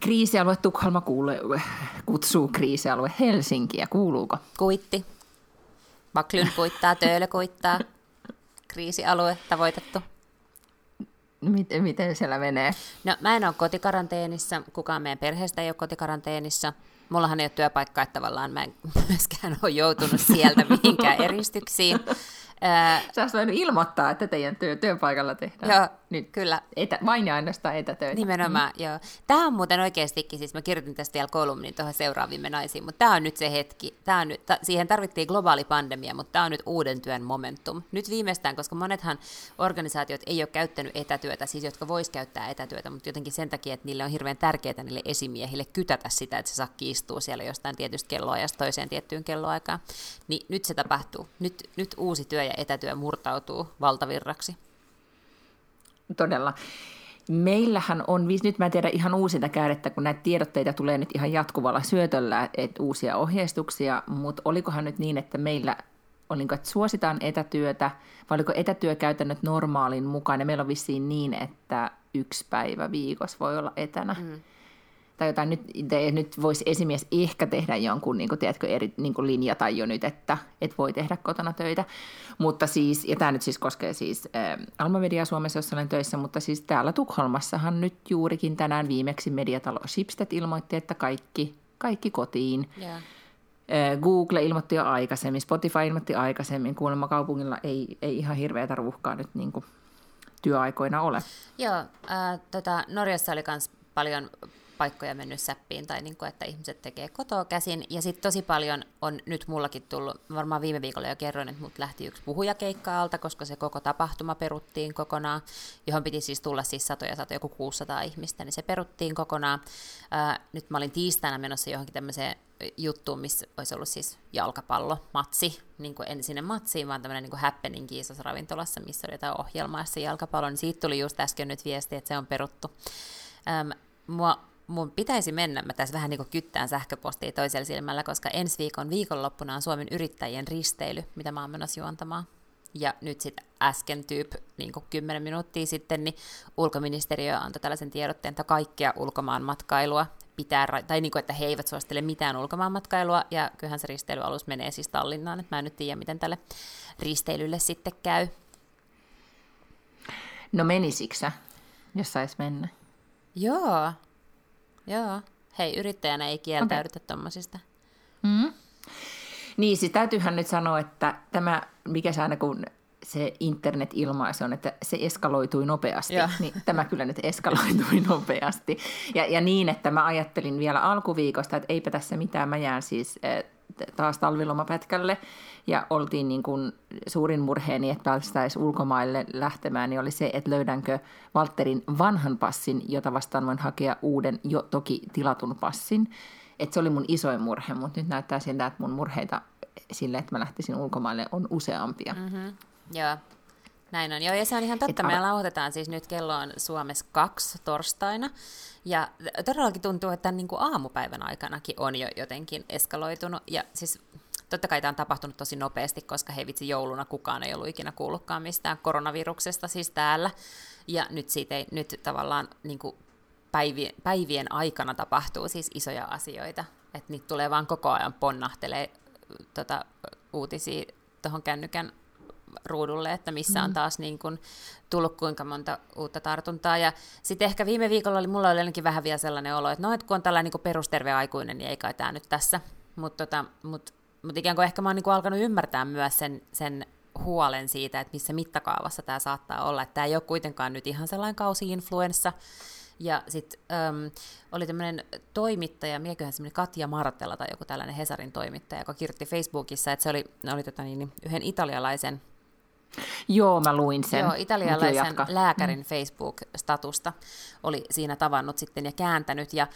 Kriisialue Tukholma kuulee, kutsuu kriisialue Helsinkiä. Kuuluuko? Kuitti. Vaklyn kuittaa, Töölö kuittaa. Kriisialue tavoitettu. Miten, miten siellä menee? No mä en ole kotikaranteenissa, kukaan meidän perheestä ei ole kotikaranteenissa. Mullahan ei ole työpaikkaa, että tavallaan mä en myöskään ole joutunut sieltä mihinkään eristyksiin. Sä olisit voinut ilmoittaa, että teidän työ, työpaikalla tehdään. Joo, Nyt. kyllä. Etä, vain ja ainoastaan etätöitä. Nimenomaan, mm. joo. Tämä on muuten oikeastikin, siis mä kirjoitin tästä vielä kolumnin tuohon seuraaviin naisiin, mutta tämä on nyt se hetki. Tää on nyt, ta, siihen tarvittiin globaali pandemia, mutta tämä on nyt uuden työn momentum. Nyt viimeistään, koska monethan organisaatiot ei ole käyttänyt etätyötä, siis jotka vois käyttää etätyötä, mutta jotenkin sen takia, että niille on hirveän tärkeää niille esimiehille kytätä sitä, että se sakki istuu siellä jostain tietystä kelloajasta toiseen tiettyyn kelloaikaan. Niin nyt se tapahtuu. Nyt, nyt uusi työ ja etätyö murtautuu valtavirraksi. Todella. Meillähän on, nyt mä en tiedä ihan uusinta käydettä, kun näitä tiedotteita tulee nyt ihan jatkuvalla syötöllä, että uusia ohjeistuksia, mutta olikohan nyt niin, että meillä on niin että suositaan etätyötä, vai oliko etätyökäytännöt normaalin mukaan, ja meillä on vissiin niin, että yksi päivä viikossa voi olla etänä. Mm tai jotain, nyt, nyt voisi esimies ehkä tehdä jonkun niin kuin, tiedätkö, eri, niin kuin linjata jo nyt, että et voi tehdä kotona töitä. Mutta siis, ja tämä nyt siis koskee siis äh, Alma Media Suomessa, jossa olen töissä, mutta siis täällä Tukholmassahan nyt juurikin tänään viimeksi mediatalo Shipstead ilmoitti, että kaikki, kaikki kotiin. Yeah. Google ilmoitti jo aikaisemmin, Spotify ilmoitti aikaisemmin, kuulemma kaupungilla ei, ei ihan hirveätä ruuhkaa nyt niin kuin työaikoina ole. Joo, äh, tota, Norjassa oli myös paljon paikkoja mennyt säppiin tai niin kuin, että ihmiset tekee kotoa käsin. Ja sitten tosi paljon on nyt mullakin tullut, varmaan viime viikolla jo kerroin, että mut lähti yksi puhujakeikka alta, koska se koko tapahtuma peruttiin kokonaan, johon piti siis tulla siis satoja satoja, joku 600 ihmistä, niin se peruttiin kokonaan. Ää, nyt mä olin tiistaina menossa johonkin tämmöiseen juttuun, missä olisi ollut siis jalkapallo, matsi, niin kuin en sinne matsiin, vaan tämmöinen niin happening isossa ravintolassa, missä oli jotain ohjelmaa se jalkapallo, niin siitä tuli just äsken nyt viesti, että se on peruttu. Ähm, mua mun pitäisi mennä, mä tässä vähän niin kuin kyttään sähköpostia toisella silmällä, koska ensi viikon viikonloppuna on Suomen yrittäjien risteily, mitä mä oon menossa juontamaan. Ja nyt sitten äsken tyyp, niin kuin 10 minuuttia sitten, niin ulkoministeriö antoi tällaisen tiedotteen, että kaikkea ulkomaan matkailua pitää, tai niin kuin, että he eivät suosittele mitään ulkomaan matkailua, ja kyllähän se risteilyalus menee siis Tallinnaan, että mä en nyt tiedä, miten tälle risteilylle sitten käy. No menisiksä, jos sais mennä? Joo, Joo. Hei, yrittäjänä ei kieltäydytä okay. tuommoisista. Mm. Niin, siis täytyyhän nyt sanoa, että tämä, mikä se aina kun se internet-ilmaisu on, että se eskaloitui nopeasti, Joo. niin tämä kyllä nyt eskaloitui nopeasti. Ja, ja niin, että mä ajattelin vielä alkuviikosta, että eipä tässä mitään, mä jään siis eh, taas talvilomapätkälle ja oltiin niin kuin suurin murheeni, että päästäisiin ulkomaille lähtemään, niin oli se, että löydänkö Walterin vanhan passin, jota vastaan voin hakea uuden, jo toki tilatun passin. Että se oli mun isoin murhe, mutta nyt näyttää siltä, että mun murheita sille, että mä lähtisin ulkomaille, on useampia. Mm-hmm. Joo, näin on. Joo, ja se on ihan totta. Me lauhoitetaan siis nyt kello on Suomessa kaksi torstaina. Ja todellakin tuntuu, että niin kuin aamupäivän aikanakin on jo jotenkin eskaloitunut. Ja siis totta kai tämä on tapahtunut tosi nopeasti, koska hei vitsi jouluna kukaan ei ollut ikinä kuullutkaan mistään koronaviruksesta siis täällä. Ja nyt siitä ei, nyt tavallaan niin kuin päivien, päivien aikana tapahtuu siis isoja asioita. Että niitä tulee vaan koko ajan ponnahtelee tota, uutisia tuohon kännykän ruudulle, että missä on mm. taas niin kuin tullut kuinka monta uutta tartuntaa. Ja sitten ehkä viime viikolla oli, mulla oli ainakin vähän vielä sellainen olo, että no, että kun on tällainen niin perusterve aikuinen, niin ei kai tämä nyt tässä. Mutta tota, mut, mut ikään kuin ehkä mä oon niin kuin alkanut ymmärtää myös sen, sen huolen siitä, että missä mittakaavassa tämä saattaa olla. Että tämä ei ole kuitenkaan nyt ihan sellainen kausi-influenssa, ja sitten oli tämmöinen toimittaja, mikäköhän semmoinen Katja Martella tai joku tällainen Hesarin toimittaja, joka kirjoitti Facebookissa, että se oli, oli tota niin, yhden italialaisen Joo, mä luin sen. Joo, italialaisen lääkärin mm. Facebook-statusta oli siinä tavannut sitten ja kääntänyt. Ja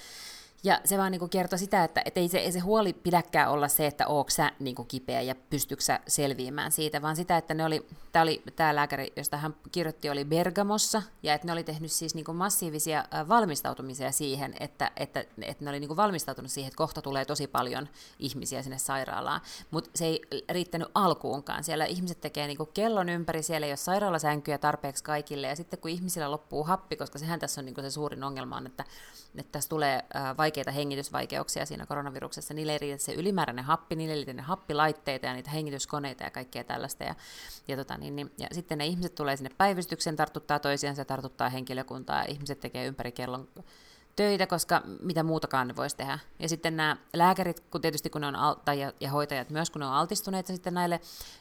ja se vaan niin kertoi sitä, että et ei, se, ei se huoli pidäkään olla se, että ootko sä niin kipeä ja pystytkö sä selviämään siitä, vaan sitä, että ne oli, tämä oli tämä lääkäri, josta hän kirjoitti, oli Bergamossa, ja että ne oli tehnyt siis niin massiivisia valmistautumisia siihen, että, että, että ne oli niin valmistautunut siihen, että kohta tulee tosi paljon ihmisiä sinne sairaalaan, mutta se ei riittänyt alkuunkaan. Siellä ihmiset tekee niin kellon ympäri, siellä ei ole sairaalasänkyjä tarpeeksi kaikille, ja sitten kun ihmisillä loppuu happi, koska sehän tässä on niin se suurin ongelma on, että, että tässä tulee vaikea vaikeita hengitysvaikeuksia siinä koronaviruksessa. Niille ei riitä se ylimääräinen happi, niille ei ne happilaitteita ja niitä hengityskoneita ja kaikkea tällaista. Ja, ja, tota, niin, niin, ja sitten ne ihmiset tulee sinne päivystykseen, tartuttaa toisiaan, se tartuttaa henkilökuntaa ja ihmiset tekee ympäri kellon töitä, koska mitä muutakaan ne voisi tehdä. Ja sitten nämä lääkärit, kun tietysti kun ne on, al- tai ja, ja hoitajat myös, kun ne on altistuneet sitten näille,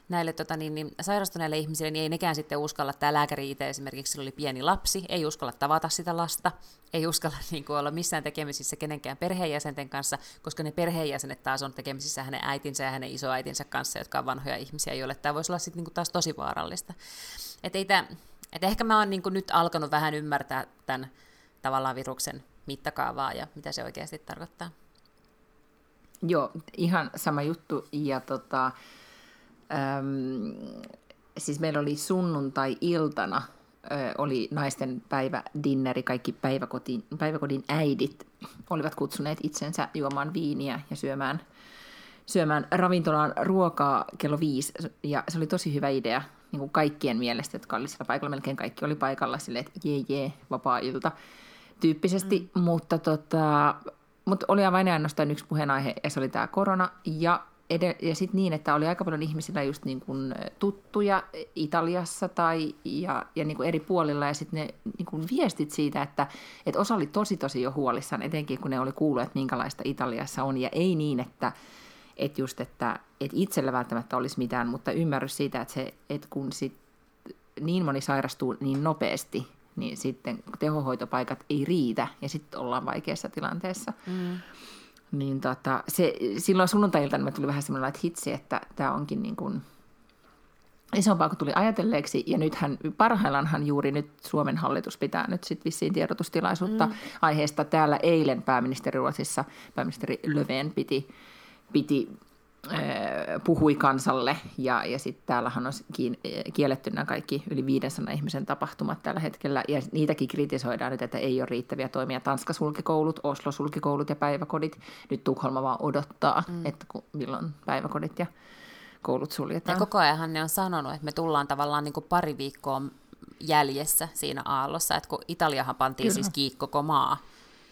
näille tota niin, niin, sairastuneille ihmisille, niin ei nekään sitten uskalla, tämä lääkäri itse esimerkiksi, sillä oli pieni lapsi, ei uskalla tavata sitä lasta, ei uskalla niin kuin, olla missään tekemisissä kenenkään perheenjäsenten kanssa, koska ne perheenjäsenet taas on tekemisissä hänen äitinsä ja hänen isoäitinsä kanssa, jotka on vanhoja ihmisiä, joille tämä voisi olla sitten niin kuin taas tosi vaarallista. Että ei tämä, et ehkä mä oon niin kuin nyt alkanut vähän ymmärtää tämän tavallaan viruksen mittakaavaa ja mitä se oikeasti tarkoittaa. Joo, ihan sama juttu. Ja tota, äm, siis meillä oli sunnuntai-iltana äh, oli naisten päivä dinneri, kaikki päiväkodin, päiväkodin äidit olivat kutsuneet itsensä juomaan viiniä ja syömään, syömään ravintolaan ruokaa kello viisi. Ja se oli tosi hyvä idea niin kuin kaikkien mielestä, jotka oli siellä paikalla. Melkein kaikki oli paikalla silleen, että jee jee, vapaa-ilta tyyppisesti, mm. mutta, tota, mutta oli aivan ainoastaan yksi puheenaihe, ja se oli tämä korona, ja, ja sitten niin, että oli aika paljon ihmisillä just niin kuin tuttuja Italiassa tai ja, ja niin kuin eri puolilla, ja sitten ne niin kuin viestit siitä, että, että osa oli tosi tosi jo huolissaan, etenkin kun ne oli kuullut, että minkälaista Italiassa on, ja ei niin, että että just, että, että itsellä välttämättä olisi mitään, mutta ymmärrys siitä, että, se, että kun sit niin moni sairastuu niin nopeasti, niin sitten tehohoitopaikat ei riitä ja sitten ollaan vaikeassa tilanteessa. Mm. Niin tota, se, silloin sunnuntailta niin tuli vähän semmoinen, että hitsi, että tämä onkin niin kuin isompaa kuin tuli ajatelleeksi. Ja nythän parhaillaanhan juuri nyt Suomen hallitus pitää nyt sitten vissiin tiedotustilaisuutta mm. aiheesta. Täällä eilen pääministeri Ruotsissa, pääministeri Löfven piti, piti puhui kansalle ja, ja sitten täällähän on kielletty nämä kaikki yli 500 ihmisen tapahtumat tällä hetkellä ja niitäkin kritisoidaan nyt, että ei ole riittäviä toimia. Tanska sulkikoulut, Oslo sulkikoulut ja päiväkodit. Nyt Tukholma vaan odottaa, mm. että kun, milloin päiväkodit ja koulut suljetaan. Ja koko ajan ne on sanonut, että me tullaan tavallaan niin kuin pari viikkoa jäljessä siinä aallossa, että kun Italiahan pantiin Kyllä. siis kiinni koko maa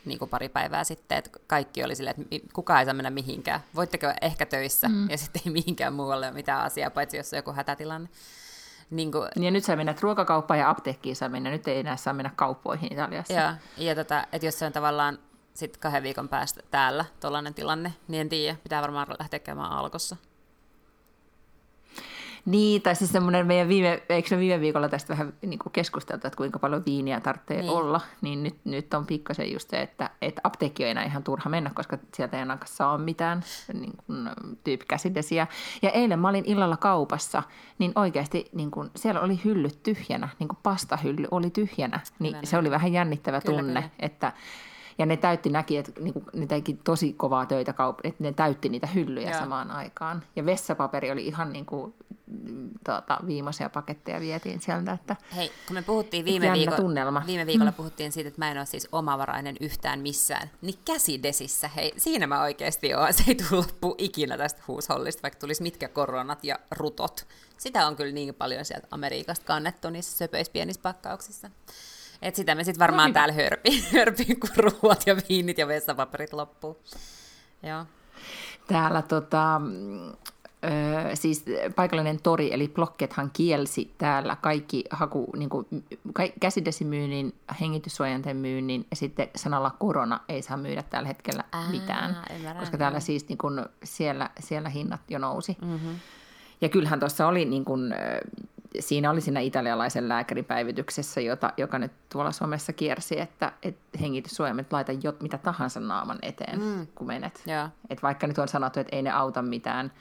niin kuin pari päivää sitten, että kaikki oli silleen, että kukaan ei saa mennä mihinkään. Voitteko ehkä töissä mm. ja sitten ei mihinkään muualle ole mitään asiaa, paitsi jos on joku hätätilanne. Niin kuin... Ja nyt sä menet ruokakauppaan ja apteekkiin saa mennä, nyt ei enää saa mennä kauppoihin Italiassa. Joo, ja tota, että jos se on tavallaan sitten kahden viikon päästä täällä tuollainen tilanne, niin en tiedä, pitää varmaan lähteä käymään alkossa. Niin, tai siis semmoinen meidän viime, eikö me viime viikolla tästä vähän niin kuin keskusteltu, että kuinka paljon viiniä tarvitsee niin. olla, niin nyt, nyt on pikkasen just se, että, että apteekki on enää ihan turha mennä, koska sieltä ei enää saa mitään niin kuin, tyyppikäsidesiä. Ja eilen mä olin illalla kaupassa, niin oikeasti niin kuin, siellä oli hyllyt tyhjänä, niin kuin pastahylly oli tyhjänä, niin kyllä, se oli vähän jännittävä kyllä, tunne, kyllä. että ja ne täytti, näki, että niinku, ne teki tosi kovaa töitä, kaup- että ne täytti niitä hyllyjä Joo. samaan aikaan. Ja vessapaperi oli ihan niin kuin, tuota, viimeisiä paketteja vietiin sieltä. Että Hei, kun me puhuttiin viime, viikolla, tunnelma. viime viikolla mm. puhuttiin siitä, että mä en ole siis omavarainen yhtään missään, niin käsidesissä, hei, siinä mä oikeasti oon. Se ei tule loppu ikinä tästä huushollista, vaikka tulisi mitkä koronat ja rutot. Sitä on kyllä niin paljon sieltä Amerikasta kannettu niissä söpöissä pienissä pakkauksissa. Et sitä me sitten varmaan no, täällä hörpii, hörpii, kun ruoat ja viinit ja vessapaperit loppuu. Joo. Täällä tota, Öö, siis paikallinen tori, eli Blockethan kielsi täällä kaikki haku, niin kuin, käsidesimyynnin, hengityssuojanteen myynnin ja sitten sanalla korona ei saa myydä tällä hetkellä Ää, mitään, ymmärrän, koska täällä siis niin kuin, siellä, siellä hinnat jo nousi. Mm-hmm. Ja kyllähän tuossa oli niin kuin, siinä oli siinä italialaisen lääkärin päivityksessä, jota, joka nyt tuolla Suomessa kiersi, että et hengityssuojaimet laita jo, mitä tahansa naaman eteen, mm. kun menet. Yeah. Et vaikka nyt on sanottu, että ei ne auta mitään,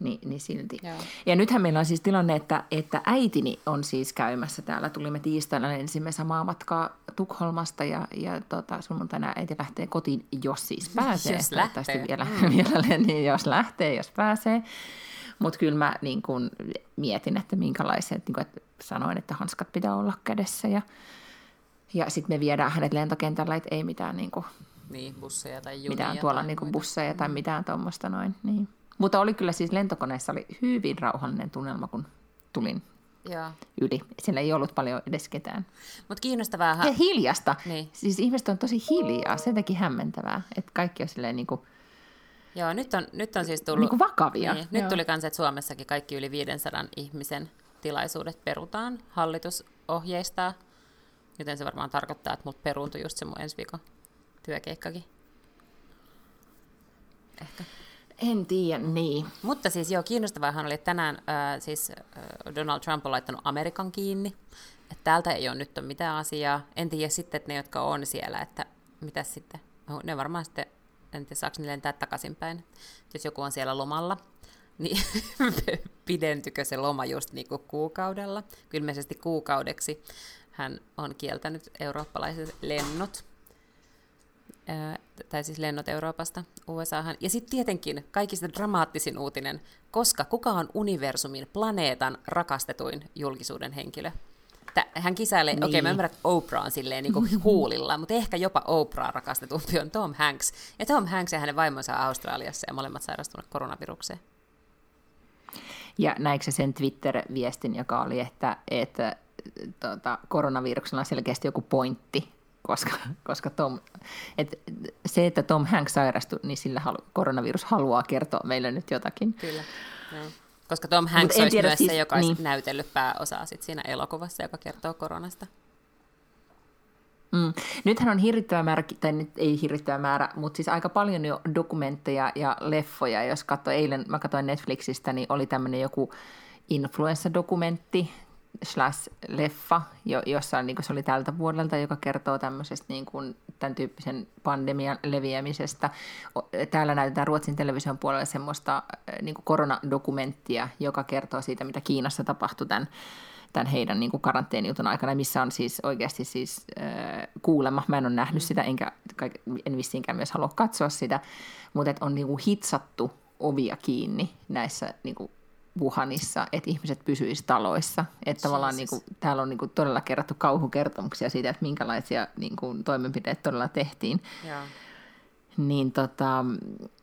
niin, niin silti. Joo. Ja nythän meillä on siis tilanne, että, että äitini on siis käymässä täällä. Tulimme tiistaina ensimme samaa matkaa Tukholmasta ja, ja tota, sunnuntaina äiti lähtee kotiin, jos siis pääsee. Jos lähtee. Vielä, vielä niin jos lähtee, jos pääsee. Mutta kyllä mä niin kun mietin, että minkälaiset, niin kun, että sanoin, että hanskat pitää olla kädessä ja, ja sitten me viedään hänet lentokentällä, että ei mitään, niin kun, Niin, busseja tai junia. mitään tuolla tai niin muita. busseja tai mitään tuommoista noin. Niin. Mutta oli kyllä siis lentokoneessa oli hyvin rauhallinen tunnelma, kun tulin Joo. yli. Siellä ei ollut paljon edes ketään. Mutta kiinnostavaa. Ja hiljasta. Niin. Siis ihmiset on tosi hiljaa. Se teki hämmentävää, että kaikki on silleen niin kuin, Joo, nyt on, nyt on siis tullut... niin vakavia. Niin, nyt Joo. tuli kans, että Suomessakin kaikki yli 500 ihmisen tilaisuudet perutaan. Hallitus ohjeistaa, joten se varmaan tarkoittaa, että multa peruuntui just se mun ensi viikon työkeikkakin. Ehkä. En tiedä, niin. Mutta siis joo, kiinnostavaahan oli, että tänään äh, siis äh, Donald Trump on laittanut Amerikan kiinni. Että täältä ei ole nyt ole mitään asiaa. En tiedä sitten, että ne, jotka on siellä, että mitä sitten. Ne varmaan sitten, en tiedä saako ne lentää takaisinpäin. Jos joku on siellä lomalla, niin pidentykö se loma just niin kuin kuukaudella. Ilmeisesti kuukaudeksi hän on kieltänyt eurooppalaiset lennot Ää, tai siis lennot Euroopasta USAhan. Ja sitten tietenkin kaikista dramaattisin uutinen, koska kuka on universumin, planeetan rakastetuin julkisuuden henkilö? Tä, hän kisailee, niin. okei okay, mä ymmärrän, että Oprah on silleen niin kuin huulilla, mutta ehkä jopa Oprah rakastetumpi on Tom Hanks. Ja Tom Hanks ja hänen vaimonsa on Australiassa ja molemmat sairastuneet koronavirukseen. Ja näikö sen Twitter-viestin, joka oli, että, että tota, koronaviruksella on selkeästi joku pointti, koska, koska Tom, et, se, että Tom Hanks sairastui, niin sillä halu, koronavirus haluaa kertoa meille nyt jotakin. Kyllä. Joo. Koska Tom Hanks olisi tiedä myös siis- se, joka olisi niin. näytellyt pääosaa sit siinä elokuvassa, joka kertoo koronasta. Mm. Nythän on hirvittävä määrä, tai nyt ei hirvittävä määrä, mutta siis aika paljon jo dokumentteja ja leffoja. Jos katsoi eilen, mä katsoin Netflixistä, niin oli tämmöinen joku influenssadokumentti slash leffa, jo, jossa niin se oli tältä vuodelta, joka kertoo tämmöisestä niin kuin, tämän tyyppisen pandemian leviämisestä. Täällä näytetään Ruotsin television puolella semmoista niin kuin koronadokumenttia, joka kertoo siitä, mitä Kiinassa tapahtui tämän tämän heidän niin karanteenijutun aikana, missä on siis oikeasti siis äh, kuulemma, mä en ole nähnyt sitä, enkä en vissiinkään myös halua katsoa sitä, mutta on niin kuin hitsattu ovia kiinni näissä niin kuin Wuhanissa, että ihmiset pysyisivät taloissa. Että tavallaan niin kuin, täällä on niin kuin, todella kerrottu kauhukertomuksia siitä, että minkälaisia niin kuin, toimenpiteitä todella tehtiin. Joo. Niin tota,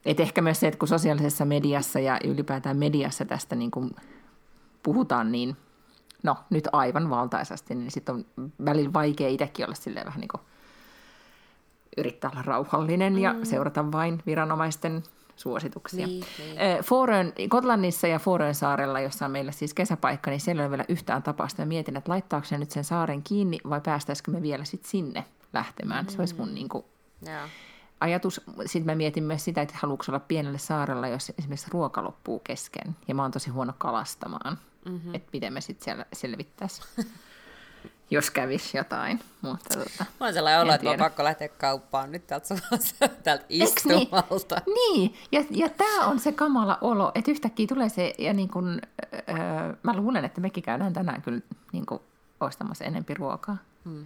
et ehkä myös se, että kun sosiaalisessa mediassa ja ylipäätään mediassa tästä niin kuin puhutaan niin, no nyt aivan valtaisasti, niin sitten on välillä vaikea itsekin olla silleen vähän niin kuin yrittää olla rauhallinen ja seurata vain viranomaisten suosituksia. Niin, niin. Kotlannissa ja Fårön saarella, jossa on meillä siis kesäpaikka, niin siellä ei ole vielä yhtään tapausta. Ja mietin, että laittaako se nyt sen saaren kiinni vai päästäisikö me vielä sitten sinne lähtemään. Se olisi mun niin kuin, ajatus. Sitten mä mietin myös sitä, että haluatko olla pienelle saarella, jos esimerkiksi ruoka loppuu kesken. Ja mä oon tosi huono kalastamaan. Mm-hmm. Että miten me sitten siellä selvittäisiin, jos kävisi jotain. Mutta tota, Mulla on sellainen olo, että on pakko lähteä kauppaan nyt täältä, täältä niin? istumalta. Niin, ja, ja tämä on se kamala olo, että yhtäkkiä tulee se, ja niin kun, öö, mä luulen, että mekin käydään tänään kyllä niin kun, ostamassa enempi ruokaa. Hmm.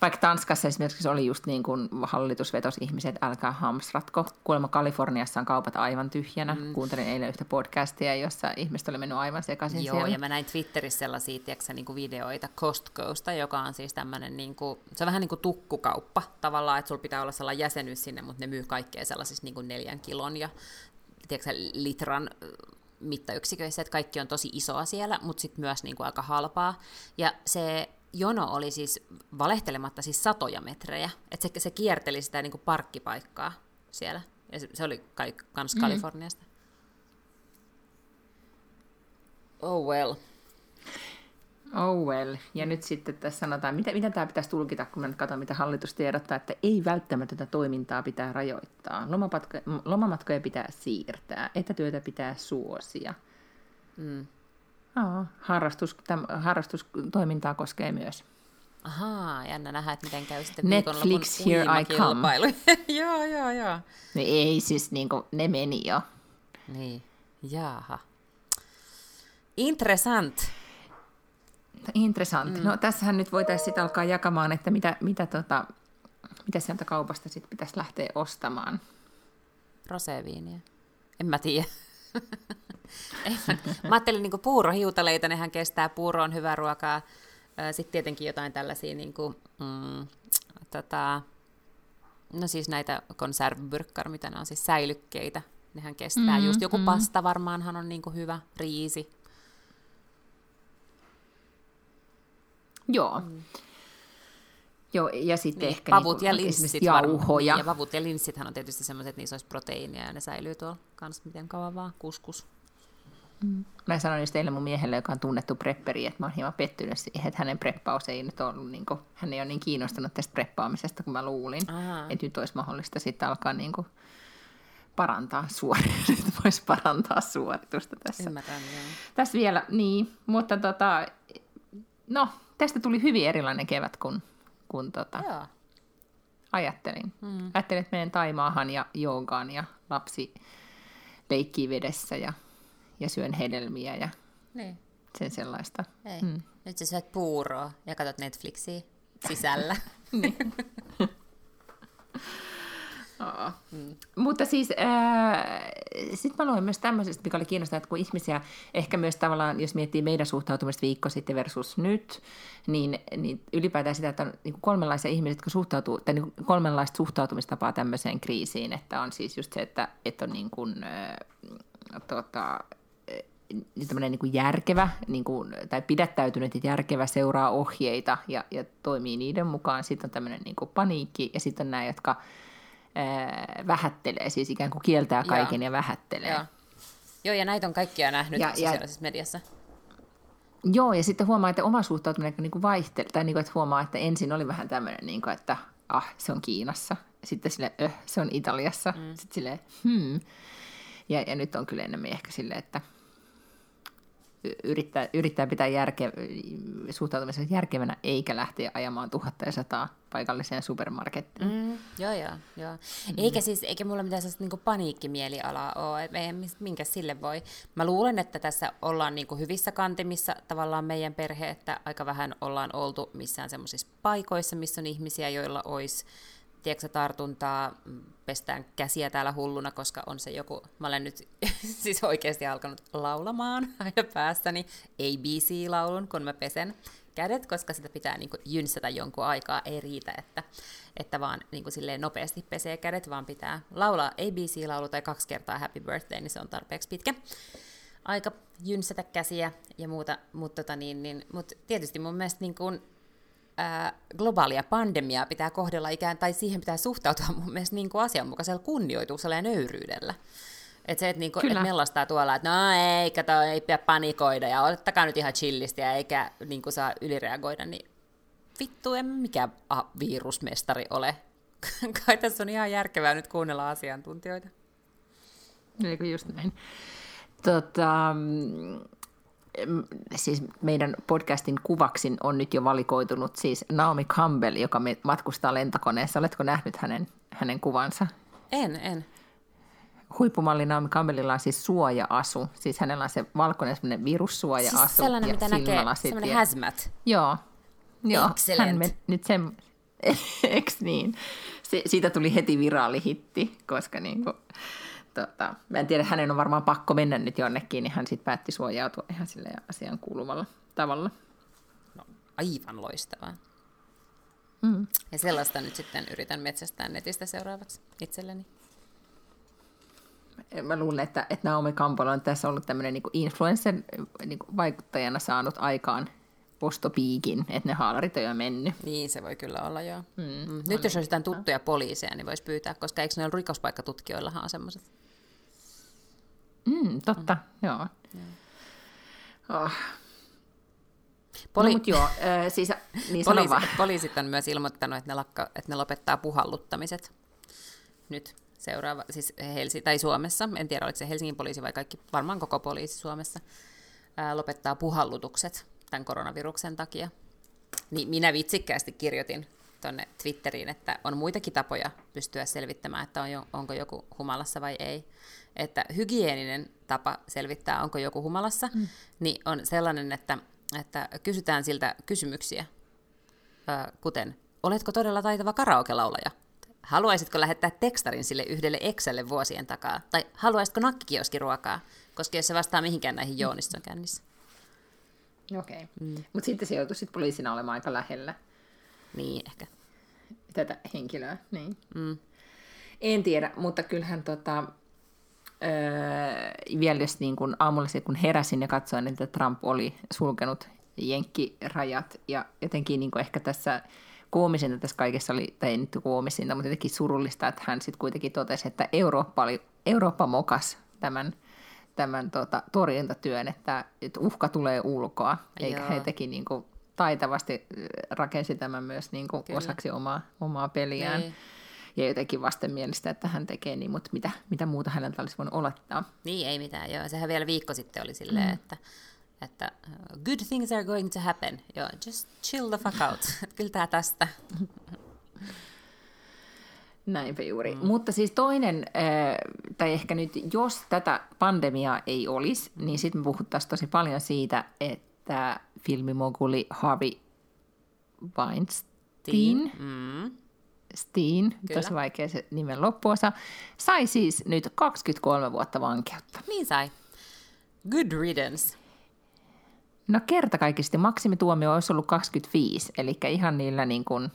Vaikka Tanskassa esimerkiksi oli just niin kuin hallitus vetosi ihmiset, älkää hamstratko. Kuulemma Kaliforniassa on kaupat aivan tyhjänä. Mm. Kuuntelin eilen yhtä podcastia, jossa ihmiset oli mennyt aivan sekaisin Joo, siellä. ja mä näin Twitterissä sellaisia tiedätkö, niin kuin videoita Costcosta, joka on siis tämmöinen, niin kuin, se on vähän niin kuin tukkukauppa tavallaan, että sulla pitää olla sellainen jäsenyys sinne, mutta ne myy kaikkea sellaisissa niin kuin neljän kilon ja tiedätkö, litran mittayksiköissä, että kaikki on tosi isoa siellä, mutta sitten myös niin kuin aika halpaa. Ja se jono oli siis valehtelematta siis satoja metrejä, että se, se kierteli sitä niin kuin parkkipaikkaa siellä. Ja se, se oli kai, kans Mm. Kaliforniasta. Oh well. Oh well. Ja nyt sitten tässä sanotaan, mitä, mitä tämä pitäisi tulkita, kun mä nyt katson, mitä hallitus tiedottaa, että ei välttämätöntä toimintaa pitää rajoittaa. Lomamatkoja, lomamatkoja pitää siirtää, etätyötä pitää suosia. Mm. Aa, harrastus, täm, harrastustoimintaa koskee myös. Ahaa, jännä nähdä, että miten käy sitten Netflix, here I come. joo, joo, joo. No ei siis, niin kuin, ne meni jo. Niin, jaaha. Interessant. Interessant. Mm. No tässähän nyt voitaisiin sitten alkaa jakamaan, että mitä, mitä, tota, mitä sieltä kaupasta sitten pitäisi lähteä ostamaan. Roseviiniä. En mä tiedä. mä, ajattelin niin puurohiutaleita, nehän kestää, puuro on hyvää ruokaa. Sitten tietenkin jotain tällaisia, niin kuin, mm, tota, no siis näitä konservburkkar, mitä ne on siis säilykkeitä. Nehän kestää. Mm, Just joku mm. pasta varmaanhan on niin kuin hyvä, riisi. Joo. Mm. Joo, ja sitten niin, ehkä pavut niin ja linssit jauhoja. Ja pavut ja linssithän on tietysti semmoiset, että niissä olisi proteiinia ja ne säilyy tuolla kanssa miten kauan vaan, kuskus. Mm. Mä sanoin just teille mun miehelle, joka on tunnettu prepperi, että mä oon hieman pettynyt siihen, että hänen preppaus ei nyt ollut, niin kuin, hän ei ole niin kiinnostunut tästä preppaamisesta kuin mä luulin. Aha. Että nyt olisi mahdollista sitten alkaa niin kuin, parantaa suoritusta, voisi parantaa suoritusta tässä. Ymmärrän, joo. Tässä vielä, niin, mutta tota, no, tästä tuli hyvin erilainen kevät kuin, kuin tota, joo. ajattelin. Mm. Ajattelin, että menen Taimaahan ja joogaan ja lapsi leikkii vedessä ja ja syön hedelmiä ja niin. sen sellaista. Ei. Mm. Nyt sä syöt puuroa ja katsot Netflixiä sisällä. niin. Oh. Mm. Mutta siis äh, sitten mä luin myös tämmöisestä, mikä oli kiinnostavaa, että kun ihmisiä, ehkä myös tavallaan, jos miettii meidän suhtautumista viikko sitten versus nyt, niin, niin ylipäätään sitä, että on niin kolmenlaisia ihmisiä, jotka suhtautuu, tai niin kolmenlaista suhtautumistapaa tämmöiseen kriisiin, että on siis just se, että, että on niin kuin, äh, tota, tämmöinen niin kuin järkevä niin kuin, tai pidättäytynyt ja järkevä seuraa ohjeita ja, ja toimii niiden mukaan. Sitten on tämmöinen niin kuin paniikki ja sitten on nämä, jotka ää, vähättelee, siis ikään kuin kieltää kaiken Joo. ja vähättelee. Joo. Joo, ja näitä on kaikkia nähnyt ja, sosiaalisessa ja, mediassa. Joo, ja sitten huomaa, että oma suhtautuminen niin kuin vaihtelee, tai niin kuin, että huomaa, että ensin oli vähän tämmöinen, niin kuin, että ah, se on Kiinassa, sitten sille, öh, se on Italiassa, mm. sitten sille, hmm. Ja, ja nyt on kyllä enemmän ehkä silleen, että – yrittää, yrittää pitää järke, suhtautumisen järkevänä, eikä lähteä ajamaan tuhatta ja sataa paikalliseen supermarkettiin. Mm, joo, joo, joo. Mm. Eikä siis, eikä mulla mitään sellaista niin paniikkimielialaa ole, minkä sille voi. Mä luulen, että tässä ollaan niin hyvissä kantimissa tavallaan meidän perhe, että aika vähän ollaan oltu missään semmoisissa paikoissa, missä on ihmisiä, joilla olisi tiedätkö, tartuntaa, pestään käsiä täällä hulluna, koska on se joku, mä olen nyt siis oikeasti alkanut laulamaan aina päässäni ABC-laulun, kun mä pesen kädet, koska sitä pitää niin kuin, jynsätä jonkun aikaa, ei riitä, että, että vaan niin kuin, silleen nopeasti pesee kädet, vaan pitää laulaa ABC-laulu tai kaksi kertaa Happy Birthday, niin se on tarpeeksi pitkä aika jynsätä käsiä ja muuta, mutta tota niin, niin, mut tietysti mun mielestä niin kuin, ää, globaalia pandemiaa pitää kohdella ikään, tai siihen pitää suhtautua mun mielestä niin kuin asianmukaisella kunnioituksella ja nöyryydellä. Että se, että niinku, et mellastaa tuolla, että no ei, kato, ei pidä panikoida ja ottakaa nyt ihan chillisti ja eikä niinku, saa ylireagoida, niin vittu, en mikä virusmestari ole. Kai tässä on ihan järkevää nyt kuunnella asiantuntijoita. Eikö just näin. Tota, siis meidän podcastin kuvaksin on nyt jo valikoitunut siis Naomi Campbell, joka matkustaa lentokoneessa. Oletko nähnyt hänen, hänen kuvansa? En, en. Huippumalli Naomi Campbellilla on siis suoja-asu. Siis hänellä on se valkoinen semmoinen virussuoja-asu. Siis sellainen, mitä näkee, semmoinen ja... hazmat. Joo. Joo. Excellent. Hän men, nyt sen, eks niin? Se, siitä tuli heti viraalihitti, koska niin kuin, tota, mä en tiedä, hänen on varmaan pakko mennä nyt jonnekin, niin hän sitten päätti suojautua ihan sille asian kuuluvalla tavalla. No, aivan loistavaa. Mm. Ja sellaista nyt sitten yritän metsästää netistä seuraavaksi itselleni. Mä luulen, että, että Naomi Campbell on tässä ollut tämmöinen niin influencer-vaikuttajana niin saanut aikaan ostopiikin, että ne haalarit on jo mennyt. Niin, se voi kyllä olla, joo. Mm. Mm. Nyt jos olisi tuttuja poliiseja, niin voisi pyytää, koska eikö ne ole rikospaikkatutkijoillahan on semmoiset Mm, totta, mm. joo. Oh. Poli- no, joo, äh, siis, niin poliisit, poliisit on myös ilmoittanut, että ne, lakka, että ne lopettaa puhalluttamiset nyt seuraava, siis Helsi, tai Suomessa, en tiedä oliko se Helsingin poliisi vai kaikki, varmaan koko poliisi Suomessa, ää, lopettaa puhallutukset tämän koronaviruksen takia. Niin minä vitsikkäästi kirjoitin tuonne Twitteriin, että on muitakin tapoja pystyä selvittämään, että on jo, onko joku humalassa vai ei. Että hygieninen tapa selvittää, onko joku humalassa, mm. niin on sellainen, että, että kysytään siltä kysymyksiä, kuten, oletko todella taitava karaoke-laulaja? Haluaisitko lähettää tekstarin sille yhdelle Excelle vuosien takaa? Tai haluaisitko nakkikioskiruokaa? Koska jos se vastaa mihinkään näihin Jooniston kännissä. Okei. Okay. Mm. Mutta sitten se joutui sit poliisina olemaan aika lähellä. Niin, ehkä. Tätä henkilöä, niin. Mm. En tiedä, mutta kyllähän tota, öö, vielä jos niin kun aamulla se, kun heräsin ja katsoin, että Trump oli sulkenut jenkkirajat ja jotenkin niin ehkä tässä koomisinta tässä kaikessa oli, tai ei nyt koomisinta, mutta jotenkin surullista, että hän sitten kuitenkin totesi, että Eurooppa, oli, Eurooppa mokas tämän, tämän tota, torjuntatyön, että, että uhka tulee ulkoa, eikä Joo. he teki niin kuin, taitavasti rakensi tämän myös niin kuin osaksi omaa, omaa peliään. Niin. Ja jotenkin vastenmielistä, että hän tekee niin, mutta mitä, mitä muuta häneltä olisi voinut olettaa. Niin, ei mitään, joo. Sehän vielä viikko sitten oli silleen, mm. että että uh, good things are going to happen. Joo, just chill the fuck out. Kyllä tämä tästä. Näinpä juuri. Mm. Mutta siis toinen, äh, tai ehkä nyt jos tätä pandemiaa ei olisi, niin sitten me puhuttaisiin tosi paljon siitä, että filmimoguli Harvey Weinstein, mm. Steen, Kyllä. tosi vaikea se nimen loppuosa, sai siis nyt 23 vuotta vankeutta. Niin sai. Good riddance. No kertakaikkisesti maksimituomio olisi ollut 25, eli ihan niillä niin kuin,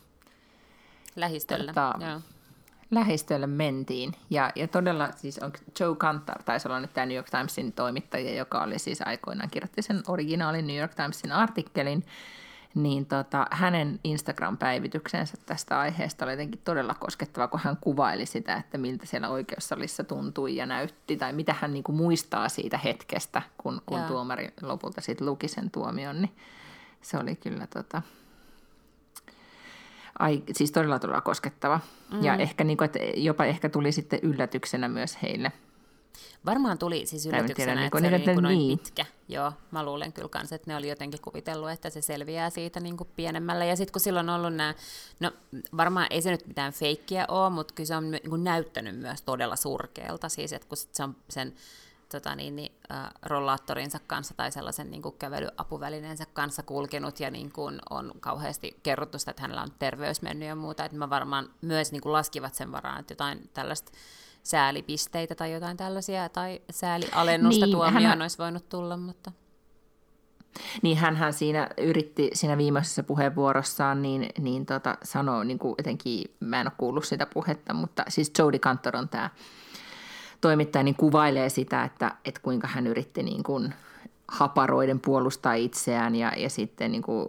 lähistöllä. Tota, Joo. lähistöllä mentiin. Ja, ja todella siis on Joe Kantar, taisi olla nyt tämä New York Timesin toimittaja, joka oli siis aikoinaan kirjoitti sen originaalin New York Timesin artikkelin, niin tota, hänen Instagram-päivityksensä tästä aiheesta oli jotenkin todella koskettava, kun hän kuvaili sitä, että miltä siellä oikeussalissa tuntui ja näytti, tai mitä hän niin kuin muistaa siitä hetkestä, kun, kun tuomari lopulta sitten luki sen tuomion, niin se oli kyllä tota, ai, siis todella todella koskettava. Mm. Ja ehkä niin kuin, että jopa ehkä tuli sitten yllätyksenä myös heille – Varmaan tuli siis yllätyksenä, tiedä, että niin, se oli niin kuin noin niin. pitkä. Joo, mä luulen kyllä kanssa, että ne oli jotenkin kuvitellut, että se selviää siitä niin kuin pienemmällä. Ja sitten kun silloin on ollut nämä, no varmaan ei se nyt mitään feikkiä ole, mutta kyllä se on niin kuin näyttänyt myös todella surkealta. Siis että kun sit se on sen tota niin, niin, äh, rollaattorinsa kanssa tai sellaisen niin kuin kävelyapuvälineensä kanssa kulkenut ja niin kuin on kauheasti kerrottu sitä, että hänellä on terveys mennyt ja muuta, että mä varmaan myös niin kuin laskivat sen varaan, että jotain tällaista säälipisteitä tai jotain tällaisia, tai säälialennusta niin, tuomioon hän... olisi voinut tulla, mutta... Niin hän siinä yritti siinä viimeisessä puheenvuorossaan niin, niin tota, sanoa, niin kuin jotenkin, mä en ole kuullut sitä puhetta, mutta siis Jody Cantor on tämä toimittaja, niin kuvailee sitä, että, että kuinka hän yritti niin kuin haparoiden puolustaa itseään ja, ja sitten niin kuin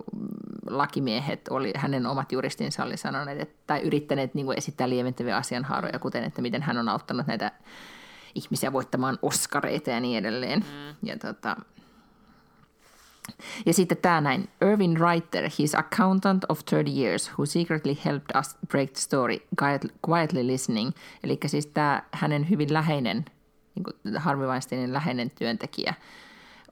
lakimiehet, oli, hänen omat juristinsa oli sanoneet, että, tai yrittäneet niin kuin esittää lieventäviä asianhaaroja, kuten että miten hän on auttanut näitä ihmisiä voittamaan oskareita ja niin edelleen. Mm. Ja, tota, ja sitten tämä näin, Irvin Writer, his accountant of 30 years, who secretly helped us break the story, quietly listening. Eli siis tämä hänen hyvin läheinen, niin kuin Harvey Weinsteinin läheinen työntekijä,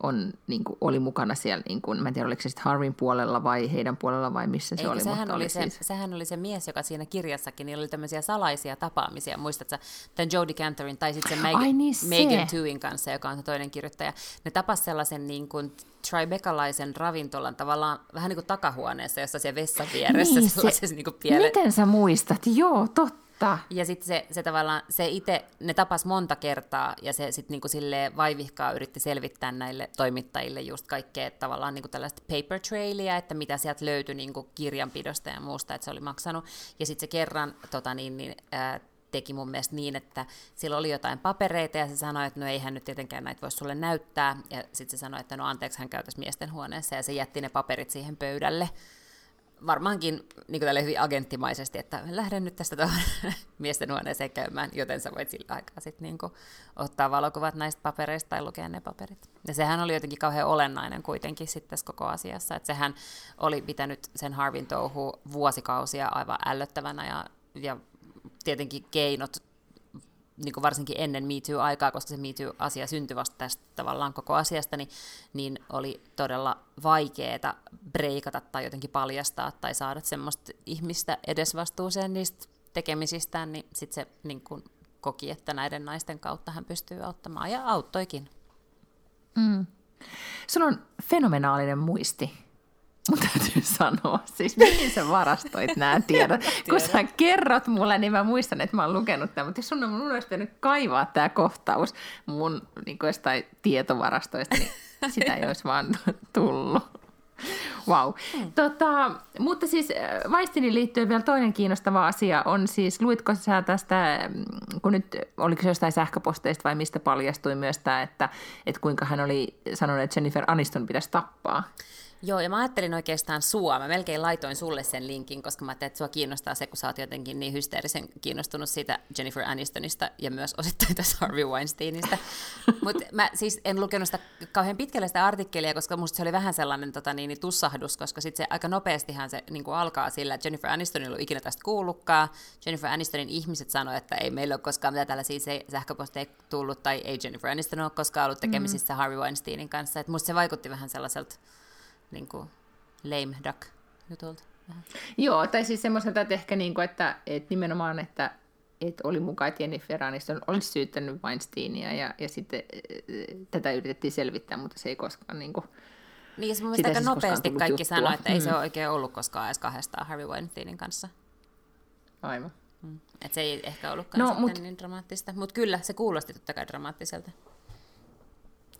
on, niin kuin, oli mukana siellä, niin kuin, mä en tiedä oliko se sitten Harvin puolella vai heidän puolella vai missä se Eikö, oli. Sehän, mutta oli, se, siis... sehän oli se mies, joka siinä kirjassakin, niillä oli tämmöisiä salaisia tapaamisia, muistatko tämän Jodie Cantorin tai sitten se, Meg- niin se. Megan Tewin kanssa, joka on se toinen kirjoittaja. Ne tapas sellaisen niin kuin, Tribecalaisen ravintolan tavallaan vähän niin kuin takahuoneessa, jossa se vessan vieressä niin, sellaisessa se, niin kuin piele... Miten sä muistat? Joo, totta Totta. Ja sitten se, se tavallaan, se itse, ne tapas monta kertaa ja se sitten niinku silleen vaivihkaa yritti selvittää näille toimittajille just kaikkea tavallaan niinku tällaista paper trailia, että mitä sieltä löytyi niinku kirjanpidosta ja muusta, että se oli maksanut. Ja sitten se kerran tota niin, niin, ää, teki mun mielestä niin, että sillä oli jotain papereita ja se sanoi, että no eihän nyt tietenkään näitä voi sulle näyttää. Ja sitten se sanoi, että no anteeksi, hän käytäisi miesten huoneessa ja se jätti ne paperit siihen pöydälle varmaankin niin kuin hyvin agenttimaisesti, että lähden nyt tästä tuohon miesten huoneeseen käymään, joten sä voit sillä aikaa sitten niin ottaa valokuvat näistä papereista tai lukea ne paperit. Ja sehän oli jotenkin kauhean olennainen kuitenkin sitten tässä koko asiassa, että sehän oli pitänyt sen Harvin touhu vuosikausia aivan ällöttävänä ja, ja tietenkin keinot niin kuin varsinkin ennen Me Too-aikaa, koska se Me Too-asia syntyi vasta tästä tavallaan koko asiasta, niin, niin oli todella vaikeaa breikata tai jotenkin paljastaa tai saada semmoista ihmistä edesvastuuseen niistä tekemisistään, niin sitten se niin kuin, koki, että näiden naisten kautta hän pystyy auttamaan, ja auttoikin. Mm. Sulla on fenomenaalinen muisti, mutta täytyy sanoa. Siis mihin sä varastoit nämä tiedot? Kun sä kerrot mulle, niin mä muistan, että mä oon lukenut tämän. Mutta jos sun on mun pitänyt kaivaa tämä kohtaus mun niin jostain tietovarastoista, niin sitä ei olisi vaan tullut. Wow. Mm. Tota, mutta siis Weistinin liittyen vielä toinen kiinnostava asia on siis, luitko sä tästä, mm, kun nyt, oliko se jostain sähköposteista vai mistä paljastui myös tämä, että, että kuinka hän oli sanonut, että Jennifer Aniston pitäisi tappaa? Joo, ja mä ajattelin oikeastaan sua. Mä melkein laitoin sulle sen linkin, koska mä ajattelin, että sua kiinnostaa se, kun sä oot jotenkin niin hysteerisen kiinnostunut siitä Jennifer Anistonista ja myös osittain tästä Harvey Weinsteinista. Mutta mä siis en lukenut sitä kauhean pitkälle sitä artikkelia, koska musta se oli vähän sellainen tota, niin, niin tussahdus, koska sitten se aika nopeastihan se niin kuin alkaa sillä, että Jennifer Aniston ei ollut ikinä tästä kuullutkaan. Jennifer Anistonin ihmiset sanoivat, että ei meillä ole koskaan mitään tällaisia sähköposteja tullut, tai ei Jennifer Aniston ole koskaan ollut tekemisissä mm. Harvey Weinsteinin kanssa. Et musta se vaikutti vähän sellaiselta niin kuin lame duck jutulta. Joo, tai siis semmoiselta, että ehkä niin kuin, että, että nimenomaan, että, että oli mukaan, että Jennifer Aniston olisi syyttänyt Weinsteinia ja, ja sitten tätä yritettiin selvittää, mutta se ei koskaan niin kuin, niin, se mun mielestä aika siis nopeasti kaikki sanoi, että mm. ei se mm. ole oikein ollut koskaan edes kahdestaan Harvey Weinsteinin kanssa. Aivan. Mm. Et se ei ehkä ollutkaan no, mut... niin dramaattista, mutta kyllä se kuulosti totta kai dramaattiselta.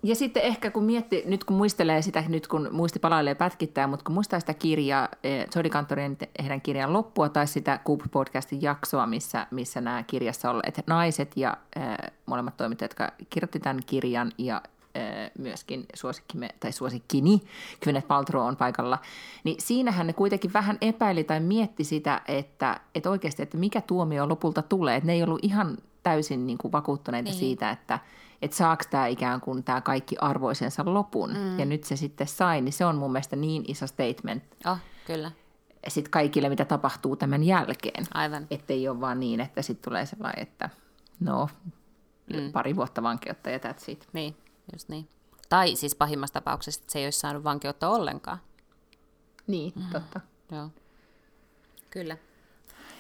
Ja sitten ehkä kun miettii, nyt kun muistelee sitä, nyt kun muisti palailee pätkittää, mutta kun muistaa sitä kirjaa, eh, Jodi Kantorin heidän kirjan loppua tai sitä Coop-podcastin jaksoa, missä, missä nämä kirjassa olleet naiset ja äh, molemmat toimittajat, jotka kirjoitti tämän kirjan ja äh, myöskin suosikkimme, tai suosikkini, Gwyneth Paltrow on paikalla, niin siinähän ne kuitenkin vähän epäili tai mietti sitä, että, että oikeasti, että mikä tuomio lopulta tulee. Että ne ei ollut ihan täysin niin kuin vakuuttuneita niin. siitä, että – että saako tämä ikään kuin tämä kaikki arvoisensa lopun. Mm. Ja nyt se sitten sai, niin se on mun mielestä niin iso statement. Oh, kyllä. Sitten kaikille, mitä tapahtuu tämän jälkeen. Aivan. Että ei ole vaan niin, että sitten tulee sellainen, että no, mm. pari vuotta vankeutta ja that's it. Niin, just niin. Tai siis pahimmassa tapauksessa, että se ei olisi saanut vankeutta ollenkaan. Niin, mm. totta. Joo. Kyllä.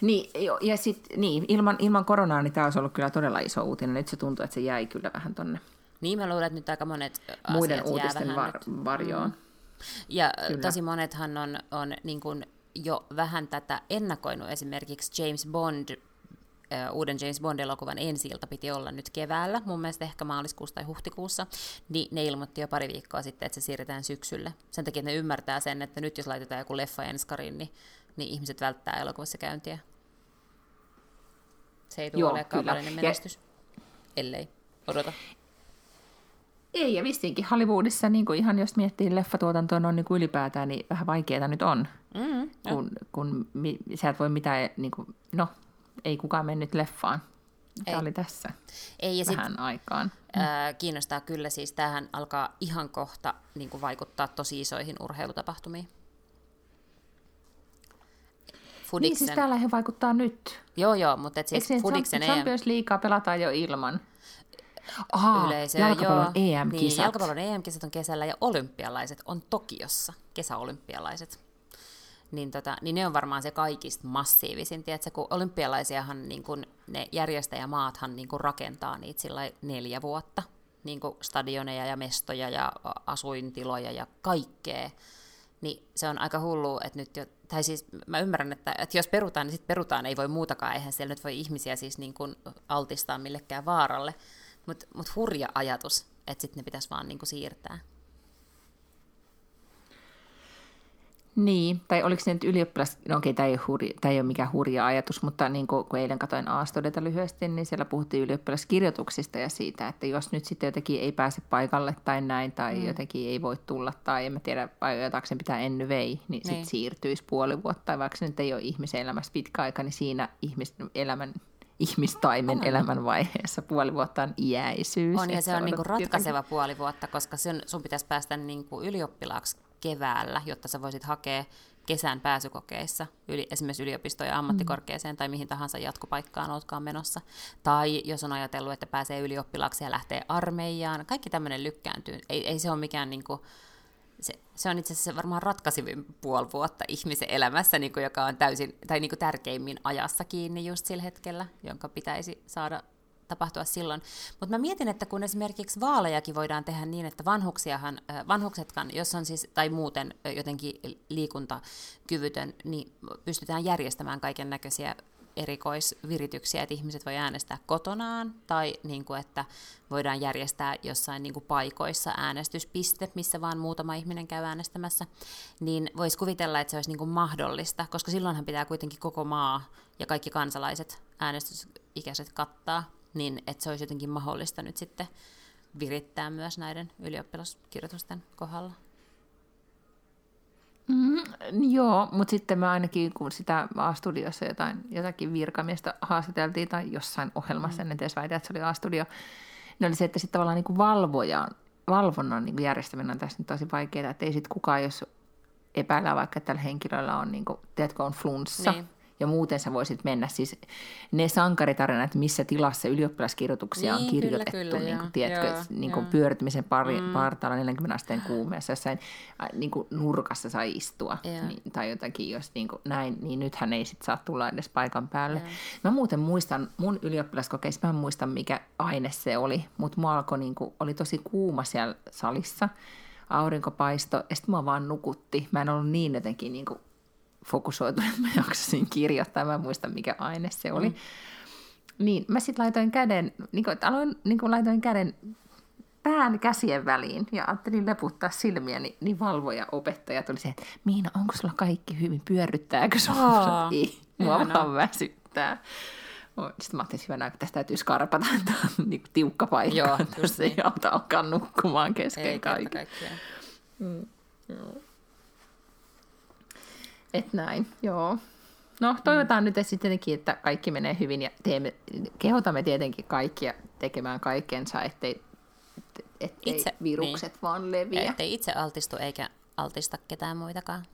Niin, ja sit, niin ilman, ilman koronaa niin tämä olisi ollut kyllä todella iso uutinen. Nyt se tuntuu, että se jäi kyllä vähän tonne. Niin, mä luulen, että nyt aika monet Muiden uutisten var, varjoon. Mm. Ja kyllä. tosi monethan on, on niin kuin jo vähän tätä ennakoinut. Esimerkiksi James Bond, uh, uuden James Bond-elokuvan ensi piti olla nyt keväällä, mun mielestä ehkä maaliskuussa tai huhtikuussa, niin ne ilmoitti jo pari viikkoa sitten, että se siirretään syksylle. Sen takia, että ne ymmärtää sen, että nyt jos laitetaan joku leffa enskariin, niin, niin ihmiset välttää elokuvassa käyntiä. Se ei tule olemaan kaupallinen menestys, ja... ellei odota. Ei, ja vissinkin Hollywoodissa, niin kuin ihan jos miettii leffatuotantoa on niin kuin ylipäätään, niin vähän vaikeaa nyt on. Mm, kun, kun mi, sä et voi mitään, niin kuin, no, ei kukaan mennyt leffaan. Tämä ei. oli tässä ei, ja vähän sit, aikaan. Ää, kiinnostaa kyllä, siis tähän alkaa ihan kohta niin kuin vaikuttaa tosi isoihin urheilutapahtumiin. Fudiksen... Niin, siis täällä he vaikuttaa nyt. Joo, joo, mutta et siis Eikö Fudiksen EM... Champions Leaguea pelataan jo ilman. Aha, Yleisö, jalkapallon joo, EM-kisat. Niin, jalkapallon EM-kisat on kesällä ja olympialaiset on Tokiossa, kesäolympialaiset. Niin, tota, niin ne on varmaan se kaikista massiivisin, tiedätkö, kun olympialaisiahan niin kun ne järjestäjämaathan niin kun rakentaa niitä sillä neljä vuotta, niin kuin stadioneja ja mestoja ja asuintiloja ja kaikkea. Niin se on aika hullu, että nyt jo tai siis mä ymmärrän, että, että jos perutaan, niin sitten perutaan, ei voi muutakaan, eihän siellä nyt voi ihmisiä siis niin kuin altistaa millekään vaaralle, mutta mut hurja ajatus, että sitten ne pitäisi vaan niin kuin siirtää. Niin, tai oliko se nyt ylioppilas, no okei, tämä ei, hurja, tämä ei ole mikään hurja ajatus, mutta niin kuin, kun eilen katsoin Aastodeta lyhyesti, niin siellä puhuttiin ylioppilaskirjoituksista ja siitä, että jos nyt sitten jotenkin ei pääse paikalle tai näin, tai mm. jotenkin ei voi tulla, tai en mä tiedä, ajataanko sen pitää enny vei, niin, niin. sitten siirtyisi puoli vuotta, tai vaikka se nyt ei ole ihmiselämässä pitkä aika, niin siinä ihmiselämän ihmistaimen on. elämän vaiheessa puoli vuotta on iäisyys. On, ja se on niinku ratkaiseva jotenkin. puoli vuotta, koska sun, sun pitäisi päästä niinku ylioppilaaksi keväällä, jotta sä voisit hakea kesän pääsykokeissa, yli, esimerkiksi yliopistoon ja ammattikorkeeseen mm. tai mihin tahansa jatkopaikkaan oletkaan menossa. Tai jos on ajatellut, että pääsee ylioppilaaksi ja lähtee armeijaan, kaikki tämmöinen lykkääntyy. Ei, ei se ole mikään niin kuin, se, se on itse asiassa varmaan ratkaisivin puoli vuotta ihmisen elämässä, niin kuin, joka on täysin, tai niin kuin tärkeimmin ajassa kiinni just sillä hetkellä, jonka pitäisi saada tapahtua silloin. Mutta mä mietin, että kun esimerkiksi vaalejakin voidaan tehdä niin, että vanhuksiahan, vanhuksetkaan, jos on siis, tai muuten jotenkin liikuntakyvytön, niin pystytään järjestämään kaiken näköisiä erikoisvirityksiä, että ihmiset voi äänestää kotonaan, tai niin kuin, että voidaan järjestää jossain niin kuin paikoissa äänestyspiste, missä vaan muutama ihminen käy äänestämässä, niin voisi kuvitella, että se olisi niin kuin mahdollista, koska silloinhan pitää kuitenkin koko maa ja kaikki kansalaiset äänestysikäiset kattaa, niin että se olisi jotenkin mahdollista nyt sitten virittää myös näiden ylioppilaskirjoitusten kohdalla. Mm, joo, mutta sitten mä ainakin, kun sitä A-studiossa jotain, jotakin virkamiestä haastateltiin tai jossain ohjelmassa, mm. en edes väitä, että se oli A-studio, niin oli se, että sitten tavallaan niin valvojan, valvonnan niin järjestäminen on tässä nyt tosi vaikeaa, että ei sitten kukaan, jos epäillä vaikka, että tällä henkilöllä on, niin kuin, tiedätkö, on flunssa, niin ja muuten sä voisit mennä siis ne sankaritarinat, missä tilassa ylioppilaskirjoituksia niin, on kirjoitettu, kyllä, kyllä, niin kuin, tiedätkö, joo, niin kuin pyörittämisen pari, mm. partaalla 40 asteen kuumeessa, jossain niin kuin nurkassa sai istua niin, tai jotakin, jos niin kuin näin, niin nythän ei sit saa tulla edes paikan päälle. Joo. Mä muuten muistan, mun ylioppilaskokeissa, mä en muista mikä aine se oli, mutta mua alkoi, niin kuin, oli tosi kuuma siellä salissa, aurinkopaisto, ja sitten mua vaan nukutti. Mä en ollut niin jotenkin niin kuin fokusoitu, että mä jaksasin kirjoittaa. Mä en muista, mikä aine se oli. Mm. Niin, mä sitten laitoin käden, niin kuin, aloin, niin kuin laitoin käden pään käsien väliin ja ajattelin leputtaa silmiä, niin, niin valvoja opettaja tuli se, että Miina, onko sulla kaikki hyvin, pyörryttääkö? Oh, Ei, mua vaan väsyttää. Sitten mä ajattelin, hyvänä, että tästä täytyy skarpata, että on niin tiukka paikka, Joo, jos ei auta alkaa nukkumaan kesken ei. Mm, joo. Et näin, joo. No, toivotaan mm. nyt sittenkin, että kaikki menee hyvin ja teemme, kehotamme tietenkin kaikkia tekemään kaikkensa, ettei, ettei itse, virukset niin. vaan leviä. Ettei itse altistu eikä altista ketään muitakaan.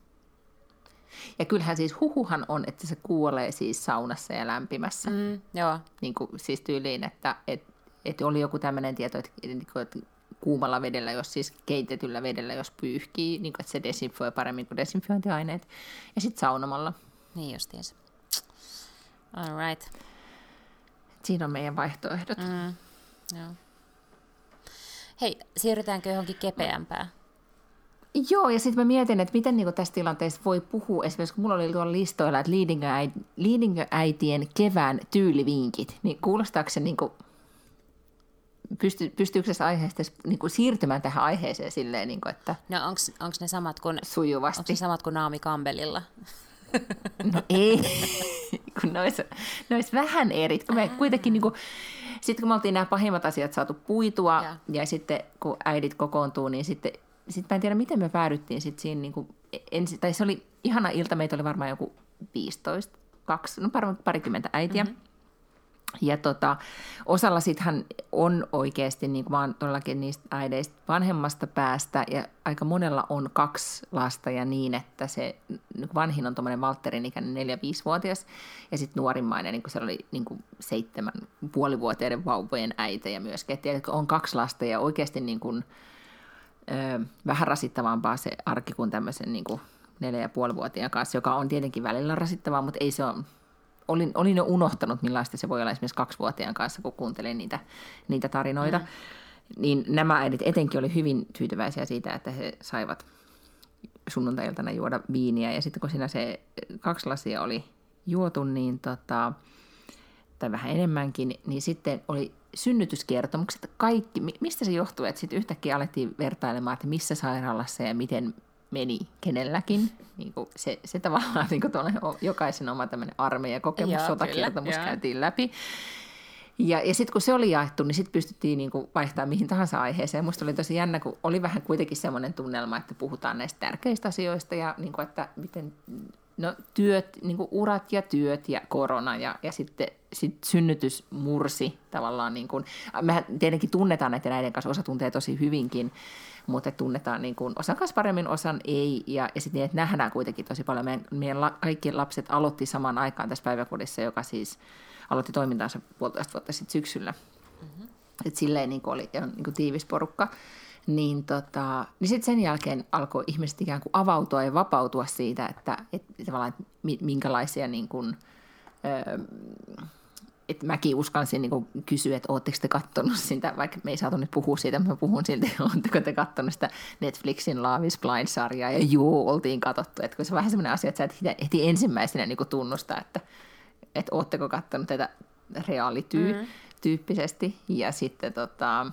Ja kyllähän siis huhuhan on, että se kuolee siis saunassa ja lämpimässä. Mm, joo. Niin kuin, siis tyyliin, että et, et oli joku tämmöinen tieto, että, että kuumalla vedellä, jos siis keitetyllä vedellä, jos pyyhkii, niin kuin, että se desinfioi paremmin kuin desinfiointiaineet. Ja sitten saunomalla. Niin justiinsa. All right. Siinä on meidän vaihtoehdot. Mm, joo. Hei, siirrytäänkö johonkin kepeämpään? Joo, ja sitten mä mietin, että miten niin tässä tilanteessa voi puhua, esimerkiksi kun mulla oli tuolla listoilla, että leading-äitien kevään tyylivinkit, niin kuulostaako se niin kuin pysty, pystyykö se aiheesta niin kuin siirtymään tähän aiheeseen silleen, niin kuin, että No onko ne samat kuin, sujuvasti? Onko ne samat kuin Naomi Campbellilla? No ei, kun ne olisi, ne olisi vähän eri. Kun me kuitenkin niin kuin, sitten kun me oltiin nämä pahimmat asiat saatu puitua ja, ja sitten kun äidit kokoontuu, niin sitten sit mä en tiedä, miten me päädyttiin sitten siinä, niin kuin, ensi, tai se oli ihana ilta, meitä oli varmaan joku 15, kaksi, no parikymmentä äitiä. Mm-hmm. Ja tota, osalla sittenhän on oikeasti niin vaan todellakin niistä äideistä vanhemmasta päästä ja aika monella on kaksi lasta ja niin, että se niin vanhin on tuommoinen Valterin ikäinen neljä-viisivuotias ja sitten nuorimmainen, niin kuin se oli niin kuin seitsemän puolivuotiaiden vauvojen äitejä myöskin. Että on kaksi lasta ja oikeasti niin kuin, ö, vähän rasittavampaa se arki kuin tämmöisen niin kuin neljä- ja puolivuotiaan kanssa, joka on tietenkin välillä rasittavaa, mutta ei se ole olin, olin jo unohtanut, millaista se voi olla esimerkiksi kaksivuotiaan kanssa, kun kuuntelin niitä, niitä tarinoita. Mm. Niin nämä äidit etenkin oli hyvin tyytyväisiä siitä, että he saivat sunnuntailtana juoda viiniä. Ja sitten kun siinä se kaksi lasia oli juotu, niin tota, tai vähän enemmänkin, niin sitten oli synnytyskertomukset, kaikki, mistä se johtuu, että sitten yhtäkkiä alettiin vertailemaan, että missä sairaalassa ja miten meni kenelläkin. Niin kuin se, se tavallaan niin kuin jokaisen oma tämmöinen armeijakokemus, sotakertomus kyllä, käytiin läpi. Ja, ja sitten kun se oli jaettu, niin sitten pystyttiin niin vaihtamaan mihin tahansa aiheeseen. Musta oli tosi jännä, kun oli vähän kuitenkin semmoinen tunnelma, että puhutaan näistä tärkeistä asioista ja niin kuin, että miten no työt, niin kuin urat ja työt ja korona ja, ja sitten sit synnytys mursi tavallaan. Niin kuin, mehän tietenkin tunnetaan näiden näiden kanssa, osa tuntee tosi hyvinkin, mutta tunnetaan niin kuin, osan kanssa paremmin, osan ei. Ja, ja sitten niin, että nähdään kuitenkin tosi paljon. Meidän, meidän la, kaikki lapset aloitti samaan aikaan tässä päiväkodissa, joka siis aloitti toimintaansa puolitoista vuotta sitten syksyllä. Mm-hmm. Että silleen niin kuin oli niin kuin tiivis porukka niin, tota, niin sitten sen jälkeen alkoi ihmiset ikään kuin avautua ja vapautua siitä, että, että että minkälaisia niin kuin, öö, että mäkin uskalsin niin kysyä, että ootteko te kattonut sitä, vaikka me ei saatu nyt puhua siitä, mä puhun silti, ootteko te kattonut sitä Netflixin Love is Blind-sarjaa, ja joo, oltiin katsottu, että kun se on vähän semmoinen asia, että sä et heti ensimmäisenä niin tunnusta, että, että ootteko kattonut tätä reaalityyppisesti, mm. ja sitten tota,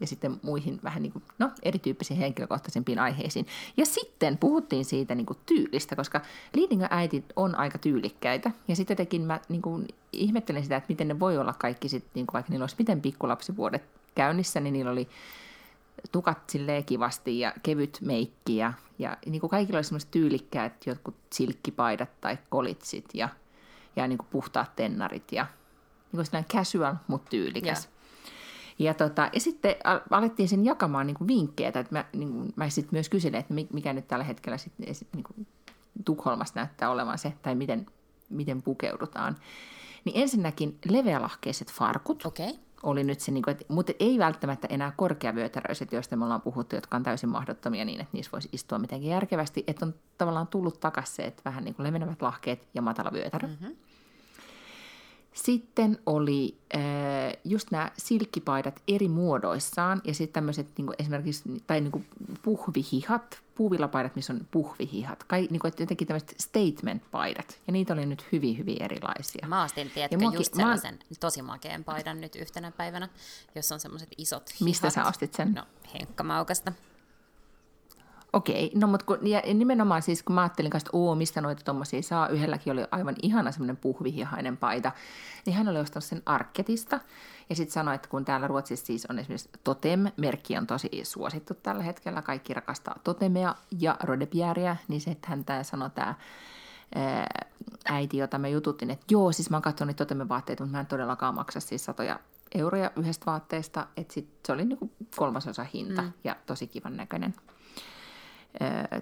ja sitten muihin vähän niin kuin, no, erityyppisiin henkilökohtaisempiin aiheisiin. Ja sitten puhuttiin siitä niin kuin tyylistä, koska leading äiti on aika tyylikkäitä. Ja sitten jotenkin mä niin kuin, ihmettelen sitä, että miten ne voi olla kaikki sitten, niin kuin, vaikka niillä olisi miten pikkulapsivuodet käynnissä, niin niillä oli tukat silleen kivasti ja kevyt meikki ja, ja niin kuin kaikilla oli semmoiset tyylikkäät jotkut silkkipaidat tai kolitsit ja, ja niin kuin puhtaat tennarit ja niin kuin casual, mutta tyylikäs. Yeah. Ja, tota, ja sitten alettiin sen jakamaan niin kuin vinkkejä, että mä, niin kuin, mä sitten myös kyselin, että mikä nyt tällä hetkellä sit, niin kuin Tukholmassa näyttää olevan se, tai miten, miten pukeudutaan. Niin ensinnäkin leveälahkeiset farkut. Okay. Oli nyt se, niin kuin, että, mutta ei välttämättä enää korkeavyötäröiset, joista me ollaan puhuttu, jotka on täysin mahdottomia niin, että niissä voisi istua mitenkään järkevästi. Että on tavallaan tullut takaisin se, että vähän niin kuin levenevät lahkeet ja matala vyötärö. Mm-hmm. Sitten oli äh, just nämä silkkipaidat eri muodoissaan ja sitten tämmöiset niin esimerkiksi, tai niin puhvihihat, puuvillapaidat, missä on puhvihihat, Kai, niin kuin, jotenkin tämmöiset statement-paidat. Ja niitä oli nyt hyvin, hyvin erilaisia. Mä ostin, tiedätkö, ja muakin, just sellaisen mä... tosi makeen paidan nyt yhtenä päivänä, jossa on semmoiset isot hihat. Mistä sä ostit sen? No, Henkka Maukasta. Okei, no mutta kun, ja nimenomaan siis kun mä ajattelin että oo, mistä noita tuommoisia saa, yhdelläkin oli aivan ihana semmoinen puhvihihainen paita, niin hän oli ostanut sen Arketista. Ja sitten sanoi, että kun täällä Ruotsissa siis on esimerkiksi Totem-merkki on tosi suosittu tällä hetkellä, kaikki rakastaa Totemea ja Rodebjäriä, niin se, että hän tämä sanoi tämä äiti, jota me jututtiin, että joo, siis mä oon katsonut Totemen vaatteita, mutta mä en todellakaan maksa siis satoja euroja yhdestä vaatteesta, että sit se oli niinku kolmasosa hinta mm. ja tosi kivan näköinen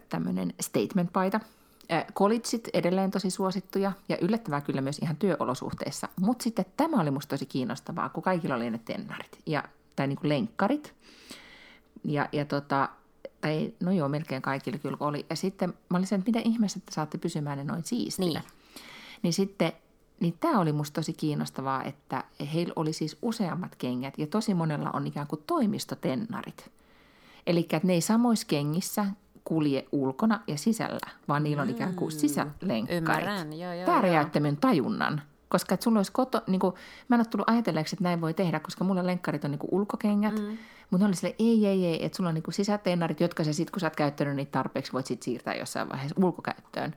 tämmöinen statement-paita. Kolitsit edelleen tosi suosittuja ja yllättävää kyllä myös ihan työolosuhteissa. Mutta sitten tämä oli musta tosi kiinnostavaa, kun kaikilla oli ne tennarit ja, tai niin kuin lenkkarit. Ja, ja tota, tai no joo, melkein kaikilla kyllä oli. Ja sitten mä olin sen, että miten ihmeessä että saatte pysymään ne noin siistinä. Niin. niin sitten niin tämä oli musta tosi kiinnostavaa, että heillä oli siis useammat kengät ja tosi monella on ikään kuin toimistotennarit. Eli ne ei samoissa kengissä kulje ulkona ja sisällä, vaan niillä on ikään kuin mm. sisälenkkarit. Ymmärrän, joo, joo. Tämä tajunnan. Koska että sulla olisi koto, niin kuin, mä en ole tullut ajatelleeksi, että näin voi tehdä, koska mulla lenkkarit on niin kuin ulkokengät. Mm. Mutta ne oli sille, ei, ei, ei, että sulla on niin sisätennarit, jotka sä sitten, kun sä oot käyttänyt niitä tarpeeksi, voit sitten siirtää jossain vaiheessa ulkokäyttöön.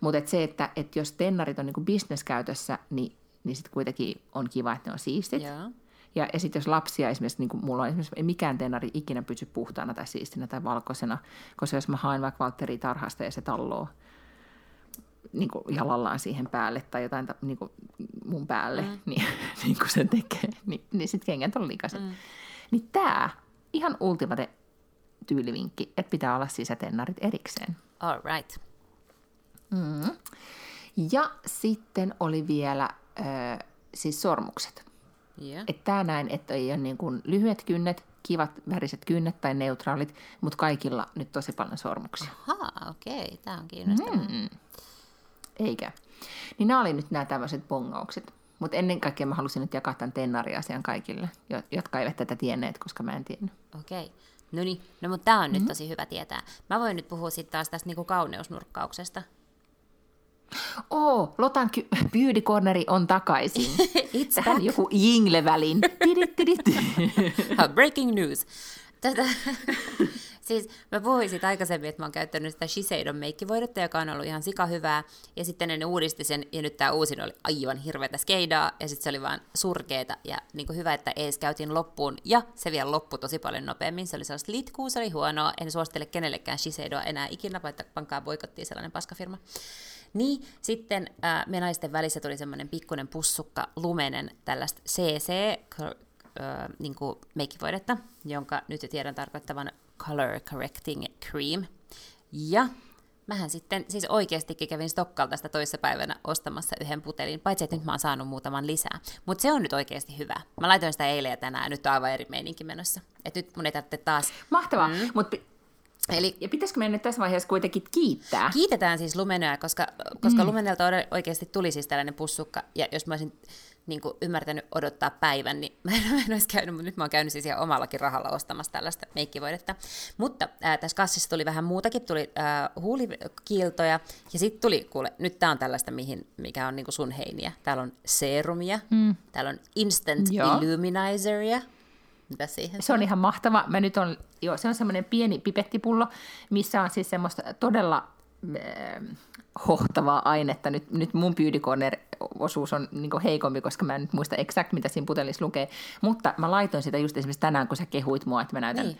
Mutta et se, että et jos tennarit on niin bisneskäytössä, niin, niin sitten kuitenkin on kiva, että ne on siistit. Yeah. Ja, ja sitten jos lapsia esimerkiksi, niin kuin mulla on esimerkiksi mikään tenari ikinä pysy puhtaana tai siistinä tai valkoisena, koska jos mä haen vaikka Valtteri tarhasta ja se talloo niin kuin jalallaan siihen päälle tai jotain niin kuin mun päälle, mm. niin, niin kuin se tekee, niin, niin sitten kengät on likaiset. Mm. Niin tämä ihan ultimate tyylivinkki, että pitää olla sisätennarit erikseen. All right. Mm. Ja sitten oli vielä äh, siis sormukset. Yeah. Että tämä näin, että ei ole niin kuin lyhyet kynnet, kivat väriset kynnet tai neutraalit, mutta kaikilla nyt tosi paljon sormuksia. Ahaa, okei, okay. tämä on kiinnostavaa. Mm. Eikä. Niin nämä oli nyt nämä tämmöiset bongaukset. Mutta ennen kaikkea mä halusin nyt jakaa tämän tennari-asian kaikille, jotka eivät tätä tienneet, koska mä en tiennyt. Okei. Okay. No niin, no mutta tämä on mm-hmm. nyt tosi hyvä tietää. Mä voin nyt puhua sitten taas tästä niinku kauneusnurkkauksesta. Oh, Lotan ky- Beauty Corneri on takaisin. It's Tähän back. joku jingle-välin. Breaking news. Tätä, Siis mä puhuin siitä aikaisemmin, että mä oon käyttänyt sitä Shiseidon meikkivoidetta, joka on ollut ihan sika hyvää, ja sitten ne uudisti sen, ja nyt tää uusin oli aivan hirveätä skeidaa, ja sitten se oli vaan surkeeta, ja niin kuin hyvä, että ees käytiin loppuun, ja se vielä loppui tosi paljon nopeammin, se oli sellaista litkuu, se oli huonoa, en suosittele kenellekään Shiseidoa enää ikinä, vaikka pankaa boikottiin sellainen paskafirma. Niin sitten äh, me naisten välissä tuli semmoinen pikkuinen pussukka lumenen tällaista CC, äh, niin kuin meikkivoidetta, jonka nyt jo tiedän tarkoittavan Color Correcting Cream. Ja mähän sitten siis oikeastikin kävin Stokkalta sitä toissapäivänä ostamassa yhden putelin, paitsi että nyt mä oon saanut muutaman lisää. Mutta se on nyt oikeasti hyvä. Mä laitoin sitä eilen ja tänään, nyt on aivan eri meininki menossa. Et nyt mun ei tarvitse taas... Mahtavaa, mm. mutta Eli, ja pitäisikö meidän nyt tässä vaiheessa kuitenkin kiittää? Kiitetään siis Lumenoa, koska, koska mm. Lumenelta oikeasti tuli siis tällainen pussukka, ja jos mä olisin niin kuin ymmärtänyt odottaa päivän, niin mä en, mä en olisi käynyt, mutta nyt mä oon käynyt siis ihan omallakin rahalla ostamassa tällaista meikkivoidetta. Mutta ää, tässä kassissa tuli vähän muutakin, tuli ää, huulikiiltoja, ja sitten tuli, kuule, nyt tää on tällaista, mihin, mikä on niin kuin sun heiniä. Täällä on serumia, mm. täällä on instant Joo. illuminizeria, mitä siihen Se on ihan mahtava. Mä nyt on, joo, se on semmoinen pieni pipettipullo, missä on siis semmoista todella äh, hohtavaa ainetta. Nyt, nyt mun beauty osuus on niin heikompi, koska mä en nyt muista exakt, mitä siinä putelissa lukee. Mutta mä laitoin sitä just esimerkiksi tänään, kun sä kehuit mua, että mä näytän, niin.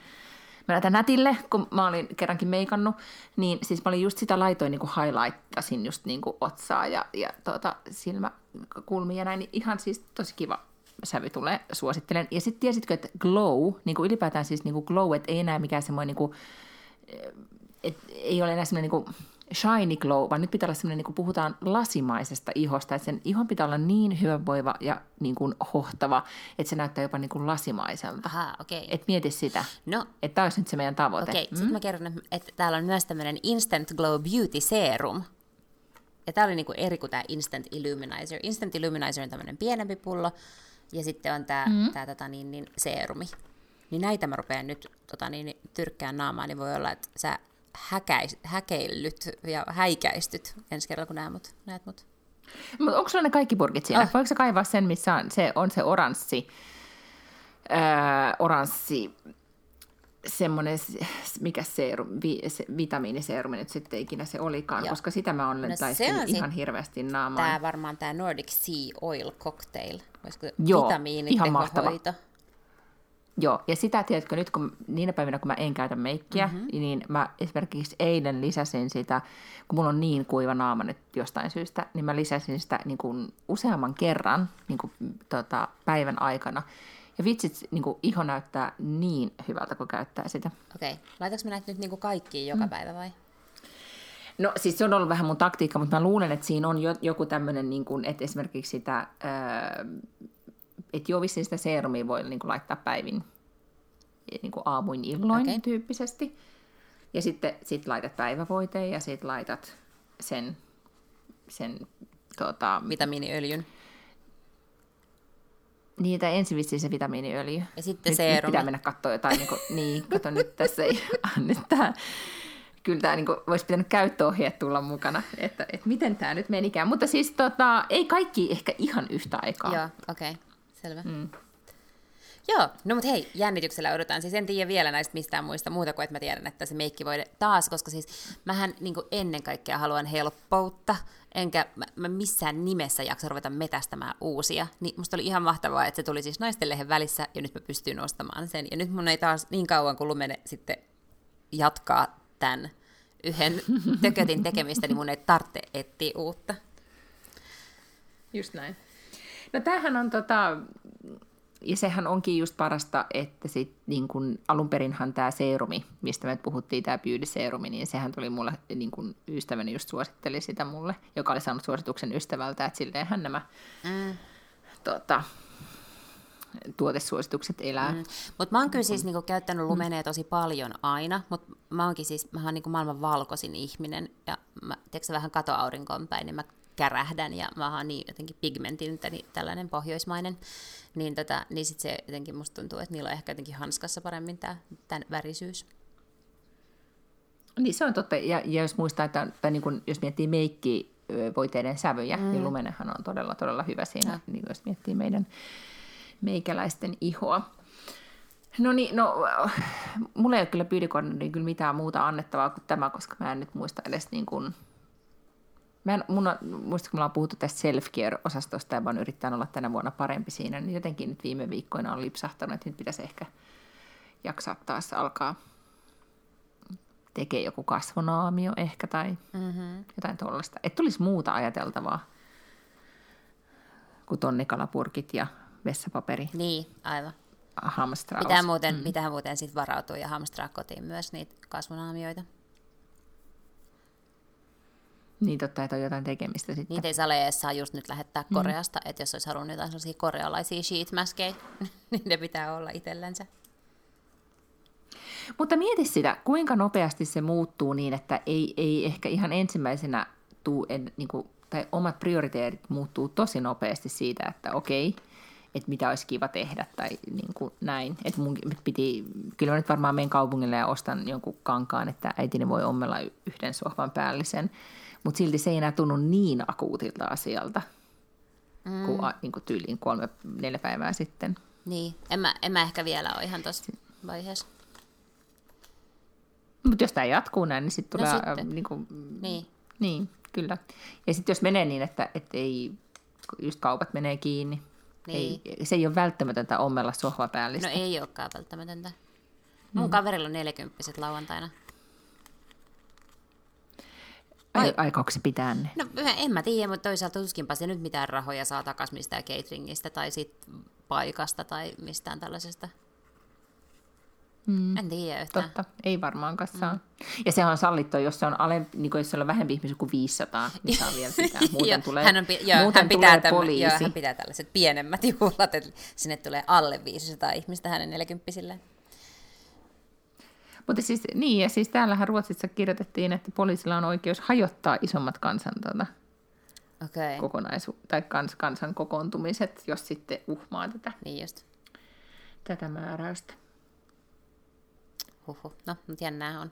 mä näytän nätille, kun mä olin kerrankin meikannut. Niin siis mä olin just sitä laitoin, niin kuin highlightasin just niin kuin otsaa ja, ja tuota, silmäkulmia ja näin. Niin ihan siis tosi kiva sävy tulee, suosittelen. Ja sitten tiesitkö, että glow, niin kuin ylipäätään siis niin kuin glow, että ei enää mikään semmoinen, niin kuin, et ei ole enää semmoinen niin kuin shiny glow, vaan nyt pitää olla semmoinen, niin kuin puhutaan lasimaisesta ihosta, että sen ihon pitää olla niin hyvävoiva ja niin kuin hohtava, että se näyttää jopa niin kuin lasimaiselta. Aha, okei. Okay. Et mieti sitä, no, että tämä olisi nyt se meidän tavoite. Okei, okay, mm? sitten mä kerron, että täällä on myös tämmöinen Instant Glow Beauty Serum, ja tämä oli niinku eri kuin tämä Instant Illuminizer. Instant Illuminizer on tämmöinen pienempi pullo, ja sitten on tämä mm. tää, tota, niin, niin, seerumi. Niin näitä mä rupean nyt tota, niin, tyrkkään naamaan, niin voi olla, että sä häkäis, häkeillyt ja häikäistyt ensi kerralla, kun näet mut. Näet mut. Mut onko sulla ne kaikki purkit siinä? Oh. Voiko sä kaivaa sen, missä on se, on se oranssi, öö, oranssi semmoinen, mikä seerum, vi, se, vitamiiniseerumi nyt sitten ikinä se olikaan, Joo. koska sitä mä olen no, taistunut ihan hirveästi naamaan. Tämä varmaan tämä Nordic Sea Oil Cocktail, olisiko Joo, ihan mahtava. Hoito? Joo, ja sitä tiedätkö nyt, kun niinä päivinä, kun mä en käytä meikkiä, mm-hmm. niin mä esimerkiksi eilen lisäsin sitä, kun mulla on niin kuiva naama nyt jostain syystä, niin mä lisäsin sitä niin kuin useamman kerran niin kuin, tota, päivän aikana. Ja vitsit, niin kuin, iho näyttää niin hyvältä, kun käyttää sitä. Okei, okay. laitanko mä näitä nyt niin kuin kaikkiin joka mm. päivä vai? No siis se on ollut vähän mun taktiikka, mutta mä luulen, että siinä on jo, joku tämmöinen, niin kuin, että esimerkiksi sitä, ää, että joo, vissiin sitä seerumia voi niin kuin, laittaa päivin niin kuin aamuin illoin okay. tyyppisesti. Ja sitten sit laitat päivävoiteen ja sitten laitat sen, sen tota, vitamiiniöljyn. Niitä ensin vissiin se vitamiiniöljy. Ja sitten nyt, seerumi. Nyt pitää mennä katsoa jotain, niin, kuin, niin kato nyt tässä ei, tämä, kyllä tämä niin kuin, olisi pitänyt käyttöohjeet tulla mukana, että, että miten tämä nyt menikään. Mutta siis tota, ei kaikki ehkä ihan yhtä aikaa. Joo, okei, okay. selvä. Mm. Joo, no mutta hei, jännityksellä odotan. Siis en tiedä vielä näistä mistään muista muuta kuin, että mä tiedän, että se meikki voi taas, koska siis mähän niin ennen kaikkea haluan helppoutta, enkä mä, mä missään nimessä jaksa ruveta metästämään uusia. Niin musta oli ihan mahtavaa, että se tuli siis naisten lehen välissä, ja nyt mä pystyn nostamaan sen. Ja nyt mun ei taas niin kauan kuin lumene sitten jatkaa tämän yhden tökötin tekemistä, niin mun ei tarvitse etsiä uutta. Just näin. No tämähän on tota, ja sehän onkin just parasta, että sit, niin kun, alun perinhan tämä seerumi, mistä me puhuttiin, tämä beauty-seerumi, niin sehän tuli mulle, niin kun ystäväni just suositteli sitä mulle, joka oli saanut suosituksen ystävältä, että silleenhän nämä mm. tota, tuotesuositukset elää. Mm. Mutta mä oon kyllä siis niinku käyttänyt lumenee tosi paljon aina, mutta mä oonkin siis, mä oon niinku maailman valkoisin ihminen, ja mä, tiedätkö, vähän katoaurinkoon päin, niin mä kärähdän ja mä oon niin jotenkin pigmentiltä, niin tällainen pohjoismainen, niin, tota, niin sit se jotenkin musta tuntuu, että niillä on ehkä jotenkin hanskassa paremmin tämä tämän värisyys. Niin se on totta, ja, ja jos muistaa, että tai niin kun, jos miettii meikki voiteiden sävyjä, niin mm. niin lumenenhan on todella, todella hyvä siinä, ja. niin jos miettii meidän meikäläisten ihoa. No niin, no mulla ei ole kyllä pyydikoordinaattiin kyllä mitään muuta annettavaa kuin tämä, koska mä en nyt muista edes niin kuin, Mä en, mun on, muista, kun me ollaan puhuttu tästä self-care-osastosta ja mä oon yrittänyt olla tänä vuonna parempi siinä, niin jotenkin nyt viime viikkoina on lipsahtanut, että nyt pitäisi ehkä jaksaa taas alkaa tekee joku kasvonaamio ehkä tai mm-hmm. jotain tuollaista. Että tulisi muuta ajateltavaa kuin tonnikalapurkit ja vessapaperi. Niin, aivan. Hamstraus. Pitää muuten, mm. pitää muuten sit varautua ja hamstraa kotiin myös niitä kasvonaamioita. Niin totta, että on jotain tekemistä sitten. Niitä ei saleessa saa just nyt lähettää mm. Koreasta, että jos olisi halunnut jotain sellaisia korealaisia sheetmaskejä, niin ne pitää olla itsellensä. Mutta mieti sitä, kuinka nopeasti se muuttuu niin, että ei, ei ehkä ihan ensimmäisenä tuu, en, niin kuin, tai omat prioriteetit muuttuu tosi nopeasti siitä, että okei, että mitä olisi kiva tehdä tai niin kuin näin. Että mun piti, kyllä mä nyt varmaan menen kaupungille ja ostan jonkun kankaan, että äitini voi ommella yhden sohvan päällisen. Mutta silti se ei enää tunnu niin akuutilta asialta mm. kuin, niin kuin tyyliin kolme, neljä päivää sitten. Niin, en mä, en mä ehkä vielä ole ihan tuossa vaiheessa. Mutta jos tämä jatkuu näin, niin sitten no tulee... No niin, kuin, niin. Niin, kyllä. Ja sitten jos menee niin, että, että ei, just kaupat menee kiinni, niin. ei, se ei ole välttämätöntä ommella sohvapäällistä. No ei olekaan välttämätöntä. Mun mm. kaverilla on nelikymppiset lauantaina. Ai, aikooko se pitää ne? No en mä tiedä, mutta toisaalta tuskinpa se nyt mitään rahoja saa takaisin mistään cateringistä tai sit paikasta tai mistään tällaisesta. Mm. En tiedä yhtään. Totta, ei varmaankaan saa. Mm. Ja se on sallittu, jos se on, alempi, niin jos se on vähempi ihmisiä kuin 500, niin saa vielä pitää. Muuten tulee, hän, on, joo, muuten hän, pitää tulee poliisi. Joo, hän pitää tällaiset pienemmät juhlat, että sinne tulee alle 500 ihmistä hänen 40 mutta siis, niin, ja siis täällähän Ruotsissa kirjoitettiin, että poliisilla on oikeus hajottaa isommat kansan tuota, okay. kokonaisu- tai kans, kansan kokoontumiset, jos sitten uhmaa tätä, niin just. tätä määräystä. Huhhuh. No, mutta jännää on.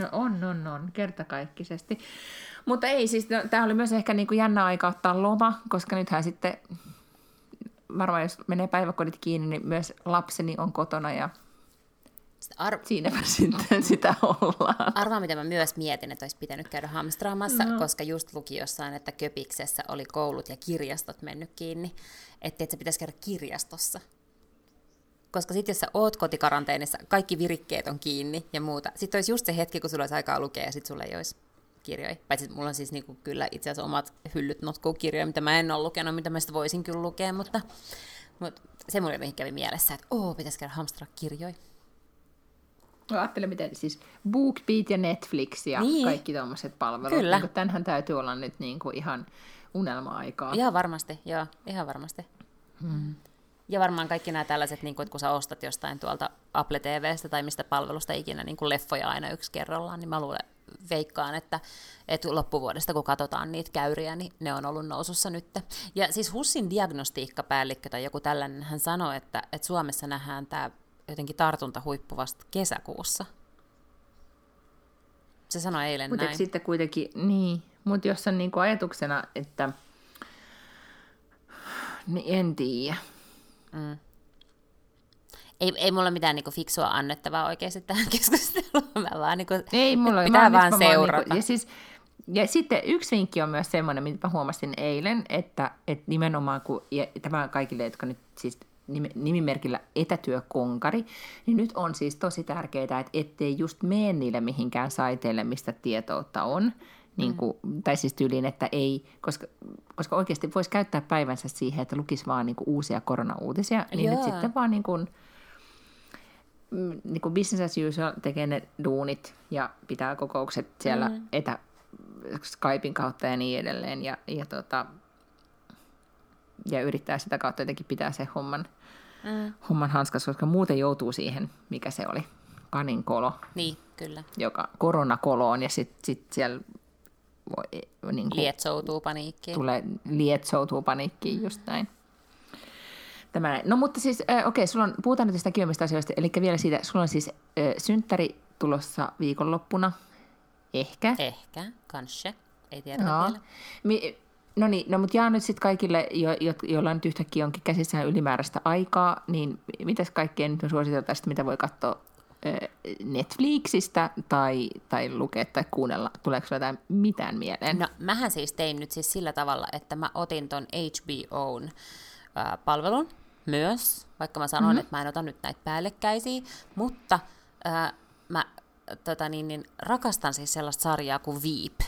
No on, on, on, kertakaikkisesti. Mutta ei siis, no, tämä oli myös ehkä niin kuin jännä aika ottaa loma, koska nythän sitten, varmaan jos menee päiväkodit kiinni, niin myös lapseni on kotona ja Ar- Siinäpä sitten sitä ollaan. Arvaa, mitä mä myös mietin, että olisi pitänyt käydä hamstraamassa, no. koska just luki jossain, että Köpiksessä oli koulut ja kirjastot mennyt kiinni. Että et se pitäisi käydä kirjastossa. Koska sitten jos sä oot kotikaranteenissa, kaikki virikkeet on kiinni ja muuta. Sitten olisi just se hetki, kun sulla olisi aikaa lukea ja sitten sulla ei olisi kirjoja. Paitsi mulla on siis niinku kyllä itse asiassa omat hyllyt notkuu-kirjoja, mitä mä en ole lukenut, mitä mä voisin kyllä lukea, mutta, mutta se mulle kävi mielessä, että oo, pitäisi käydä hamstraa kirjoja. No ajattele, miten siis BookBeat ja Netflix ja niin. kaikki tuommoiset palvelut. Kyllä. Niin tämänhän täytyy olla nyt niin kuin ihan unelma-aikaa. Ihan varmasti, joo, ihan varmasti. Hmm. Ja varmaan kaikki nämä tällaiset, niin kuin, että kun sä ostat jostain tuolta Apple TVstä tai mistä palvelusta ikinä niin kuin leffoja aina yksi kerrallaan, niin mä luulen, veikkaan, että, että loppuvuodesta kun katsotaan niitä käyriä, niin ne on ollut nousussa nyt. Ja siis HUSin diagnostiikkapäällikkö tai joku tällainen, hän sanoi, että, että Suomessa nähdään tämä jotenkin tartuntahuippu vasta kesäkuussa. Se sanoi eilen Mut näin. sitten kuitenkin, niin, mutta jos on niinku ajatuksena, että niin en tiedä. Mm. Ei, ei mulla mitään niinku fiksua annettavaa oikeasti tähän keskusteluun. Mä vaan niinku, ei mulla, pitää vaan niinku- seurata. Niinku, ja, siis, ja sitten yksi vinkki on myös semmoinen, mitä huomasin eilen, että, että nimenomaan kun, ja tämä kaikille, jotka nyt siis nimimerkillä etätyökonkari, niin nyt on siis tosi tärkeää, että ettei just mene niille mihinkään saiteille, mistä tietoutta on, niin kuin, mm. tai siis tyyliin, että ei, koska, koska oikeasti voisi käyttää päivänsä siihen, että lukisi vaan niin kuin uusia koronauutisia, niin Joo. nyt sitten vaan niin kuin, mm, niin kuin business as usual tekee ne duunit ja pitää kokoukset siellä mm. etä Skypein kautta ja niin edelleen. Ja, ja, tota, ja yrittää sitä kautta jotenkin pitää se homman mm. homman hanskassa, koska muuten joutuu siihen, mikä se oli, kanin kolo. Niin, kyllä. Joka koronakoloon ja sitten sit siellä voi, niin kuin, lietsoutuu paniikkiin. Tulee, lietsoutuu paniikkiin, just näin. Tämä, no mutta siis, äh, okei, sulla on, puhutaan nyt tästä kivemmistä asioista, eli vielä siitä, sulla on siis äh, synttäri tulossa viikonloppuna, ehkä. Ehkä, kanske, ei tiedä no. vielä. Mi- No niin, no mutta jaa nyt sitten kaikille, jo, jo, joilla nyt yhtäkkiä onkin käsissään ylimääräistä aikaa, niin mitäs kaikkea nyt suositeltaisiin, mitä voi katsoa Netflixistä tai, tai lukea tai kuunnella? Tuleeko jotain mitään mieleen? No mähän siis tein nyt siis sillä tavalla, että mä otin ton HBOn äh, palvelun myös, vaikka mä sanoin, mm-hmm. että mä en ota nyt näitä päällekkäisiä, mutta äh, mä tota niin, niin, rakastan siis sellaista sarjaa kuin Veep,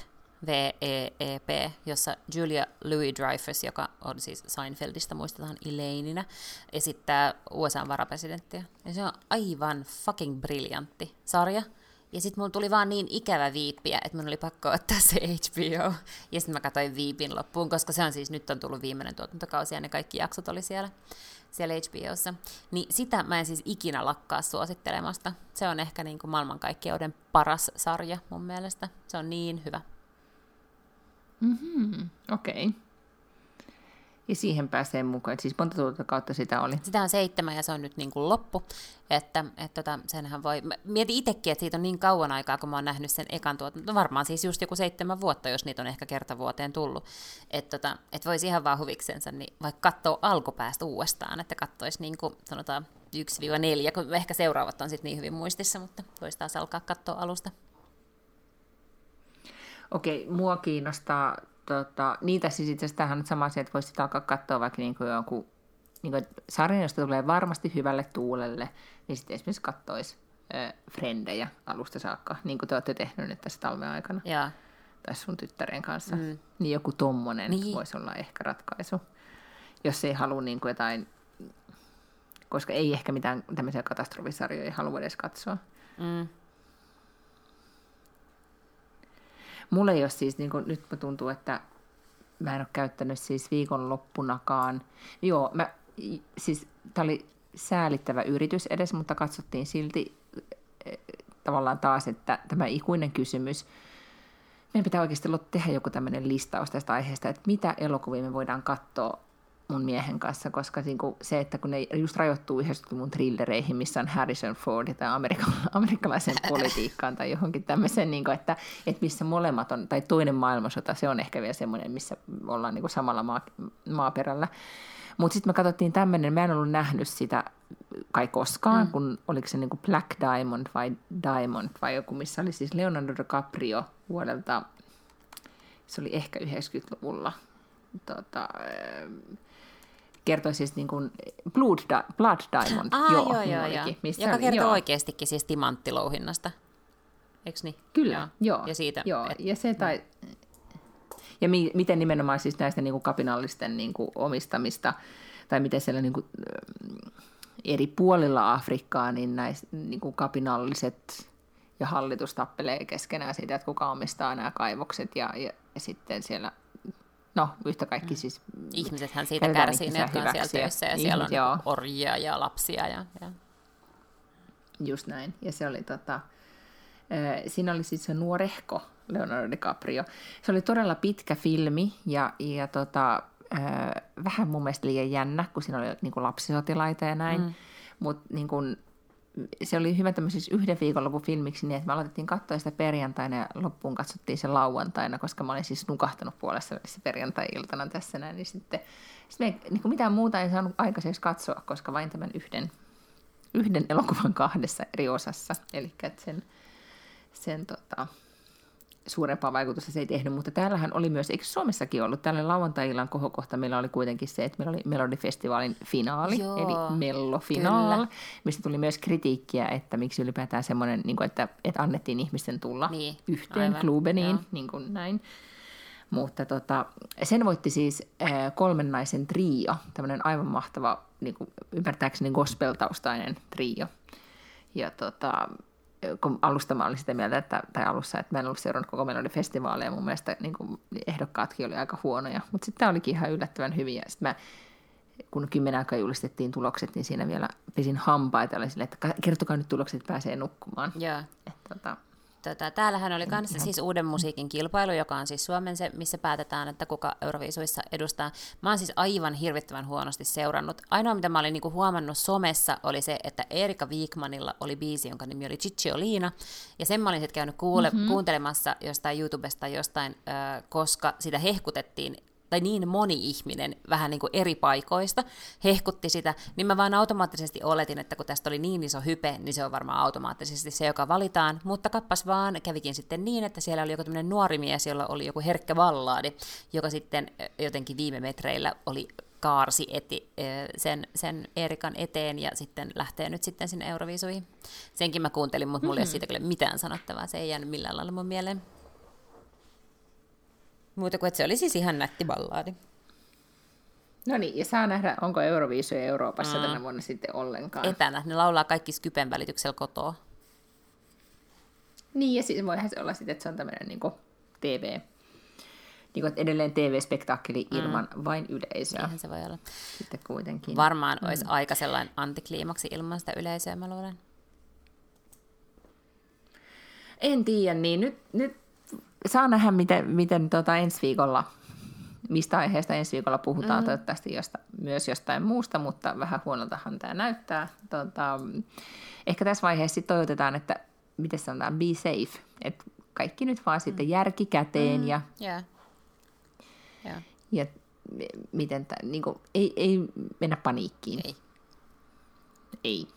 V-E-E-P, jossa Julia Louis-Dreyfus, joka on siis Seinfeldistä, muistetaan Elaineina, esittää USA-varapresidenttiä. Ja se on aivan fucking briljantti sarja. Ja sitten mulla tuli vaan niin ikävä viippiä, että mun oli pakko ottaa se HBO. Ja sitten mä katsoin viipin loppuun, koska se on siis, nyt on tullut viimeinen tuotantokausi ja ne kaikki jaksot oli siellä, siellä HBOssa. Niin sitä mä en siis ikinä lakkaa suosittelemasta. Se on ehkä niin kuin maailmankaikkeuden paras sarja mun mielestä. Se on niin hyvä. Mm-hmm. Okei. Okay. Ja siihen pääsee mukaan. Siis monta tuota kautta sitä oli? Sitä on seitsemän ja se on nyt niin kuin loppu. Että, että tota, senhän voi... Mietin itsekin, että siitä on niin kauan aikaa, kun mä oon nähnyt sen ekan tuotanto. No varmaan siis just joku seitsemän vuotta, jos niitä on ehkä kerta vuoteen tullut. Että tota, et voisi ihan vaan huviksensa, niin vaikka katsoa alkupäästä uudestaan, että katsoisi niin kuin, sanotaan 1-4, kun ehkä seuraavat on sitten niin hyvin muistissa, mutta voisi taas alkaa katsoa alusta. Okei, mua kiinnostaa, tota, niitä siis itse asiassa on sama asia, että voisi alkaa katsoa vaikka niin kuin jonkun niin kuin, sarjan, josta tulee varmasti hyvälle tuulelle, niin sitten esimerkiksi katsoisi äh, Frendejä alusta saakka, niin kuin te olette tehnyt nyt tässä talven aikana. Ja. Tai sun tyttären kanssa. Mm. Niin joku tommonen niin. voisi olla ehkä ratkaisu, jos ei halua niin kuin jotain, koska ei ehkä mitään tämmöisiä katastrofisarjoja halua edes katsoa. Mm. Mulla ei ole siis, niin kuin, nyt mä tuntuu, että mä en ole käyttänyt siis viikonloppunakaan. Joo, mä, siis tää oli säälittävä yritys edes, mutta katsottiin silti eh, tavallaan taas, että tämä ikuinen kysymys, meidän pitää oikeasti tehdä joku tämmöinen listaus tästä aiheesta, että mitä elokuvia me voidaan katsoa mun miehen kanssa, koska niinku se, että kun ne just rajoittuu 90-luvun trillereihin, missä on Harrison Ford tai amerikka- amerikkalaisen politiikkaan tai johonkin tämmöisen, niinku, että, että missä molemmat on, tai toinen maailmansota, se on ehkä vielä semmoinen, missä ollaan niinku samalla maa, maaperällä. Mutta sitten me katsottiin tämmöinen, mä en ollut nähnyt sitä kai koskaan, mm. kun oliko se niinku Black Diamond vai Diamond vai joku, missä oli siis Leonardo DiCaprio vuodelta, se oli ehkä 90-luvulla, tota, kertoi siis niin kuin Blood, Di- Blood Diamond. Ah, joo, joo, joo, joo. Missä Joka kertoo joo. oikeastikin siis timanttilouhinnasta. Eikö niin? Kyllä, joo. joo. Ja siitä, joo. Et, ja se tai... Ja mi- miten nimenomaan siis näistä niin kuin kapinallisten niin kuin omistamista, tai miten siellä niin kuin, eri puolilla Afrikkaa, niin näistä niin kuin kapinalliset ja hallitus tappelee keskenään siitä, että kuka omistaa nämä kaivokset, ja, ja, ja sitten siellä no yhtä kaikki mm. siis... Ihmisethän siitä kärsii, ne, jotka on siellä töissä ja siellä on joo. orjia ja lapsia. Ja, ja. Just näin. Ja se oli tota, siinä oli siis se nuorehko Leonardo DiCaprio. Se oli todella pitkä filmi ja, ja tota, vähän mun mielestä liian jännä, kun siinä oli niin kuin lapsisotilaita ja näin. Mm. Mutta niin kuin, se oli hyvä tämmöisessä yhden viikonlopun filmiksi niin, että me aloitettiin katsoa sitä perjantaina ja loppuun katsottiin se lauantaina, koska mä olin siis nukahtanut puolessa välissä perjantai-iltana tässä näin, niin sitten, sitten me, niin kuin mitään muuta ei saanut aikaiseksi katsoa, koska vain tämän yhden, yhden elokuvan kahdessa eri osassa, eli sen, sen tota, suurempaa vaikutusta se ei tehnyt, mutta täällähän oli myös, eikö Suomessakin ollut, tällä lauantai-illan kohokohta meillä oli kuitenkin se, että meillä oli Melodifestivaalin finaali, Joo, eli Mello-finaal, mistä tuli myös kritiikkiä, että miksi ylipäätään semmoinen, niin kuin, että, että annettiin ihmisten tulla niin, yhteen klubeniin, niin kuin näin. Mutta tota, sen voitti siis äh, kolmen naisen trio, tämmöinen aivan mahtava, niin kuin, ymmärtääkseni gospel-taustainen trio. Ja tota, kun alusta mä olin sitä mieltä, että, tai alussa, että mä en ollut seurannut koko meillä oli festivaaleja, mun mielestä niin kuin, ehdokkaatkin oli aika huonoja, mutta sitten tämä olikin ihan yllättävän hyviä. Sitten mä, kun kymmenen aikaa julistettiin tulokset, niin siinä vielä pesin hampaita, oli sille, että kertokaa nyt tulokset, pääsee nukkumaan. Joo. Et, tota, Tota, täällähän oli myös siis uuden musiikin kilpailu, joka on siis Suomen se, missä päätetään, että kuka Euroviisuissa edustaa. Mä oon siis aivan hirvittävän huonosti seurannut. Ainoa, mitä mä olin niinku huomannut somessa, oli se, että Erika Wigmanilla oli biisi, jonka nimi oli Cicciolina. Ja sen mä olin sitten käynyt kuule- mm-hmm. kuuntelemassa jostain YouTubesta jostain, äh, koska sitä hehkutettiin tai niin moni ihminen vähän niin kuin eri paikoista hehkutti sitä, niin mä vaan automaattisesti oletin, että kun tästä oli niin iso hype, niin se on varmaan automaattisesti se, joka valitaan. Mutta kappas vaan, kävikin sitten niin, että siellä oli joku tämmöinen nuori mies, jolla oli joku herkkä vallaadi, joka sitten jotenkin viime metreillä oli kaarsi eti, sen, sen Erikan eteen ja sitten lähtee nyt sitten sinne Euroviisuihin. Senkin mä kuuntelin, mutta mulla mm-hmm. ei ole siitä kyllä mitään sanottavaa, se ei jäänyt millään lailla mun mieleen. Muuta kuin, että se oli siis ihan nätti ballaadi. No niin, ja saa nähdä, onko Euroviisuja Euroopassa mm. tänä vuonna sitten ollenkaan. Etänä, ne laulaa kaikki Skypen välityksellä kotoa. Niin, ja siis voihan se olla sitten, että se on tämmöinen niin TV, niin kuin, edelleen TV-spektaakkeli mm. ilman mm. vain yleisöä. Niinhän se voi olla. Sitten kuitenkin. Varmaan mm. olisi aika sellainen antikliimaksi ilman sitä yleisöä, mä luulen. En tiedä, niin nyt, nyt saa nähdä, miten, miten tota ensi viikolla, mistä aiheesta ensi viikolla puhutaan, mm. toivottavasti josta, myös jostain muusta, mutta vähän huonoltahan tämä näyttää. Tota, ehkä tässä vaiheessa toivotetaan, että miten sanotaan, be safe, että kaikki nyt vaan mm. sitten järki käteen mm. ja, yeah. Yeah. ja miten tämä, niin kuin, ei, ei mennä paniikkiin. Ei. Ei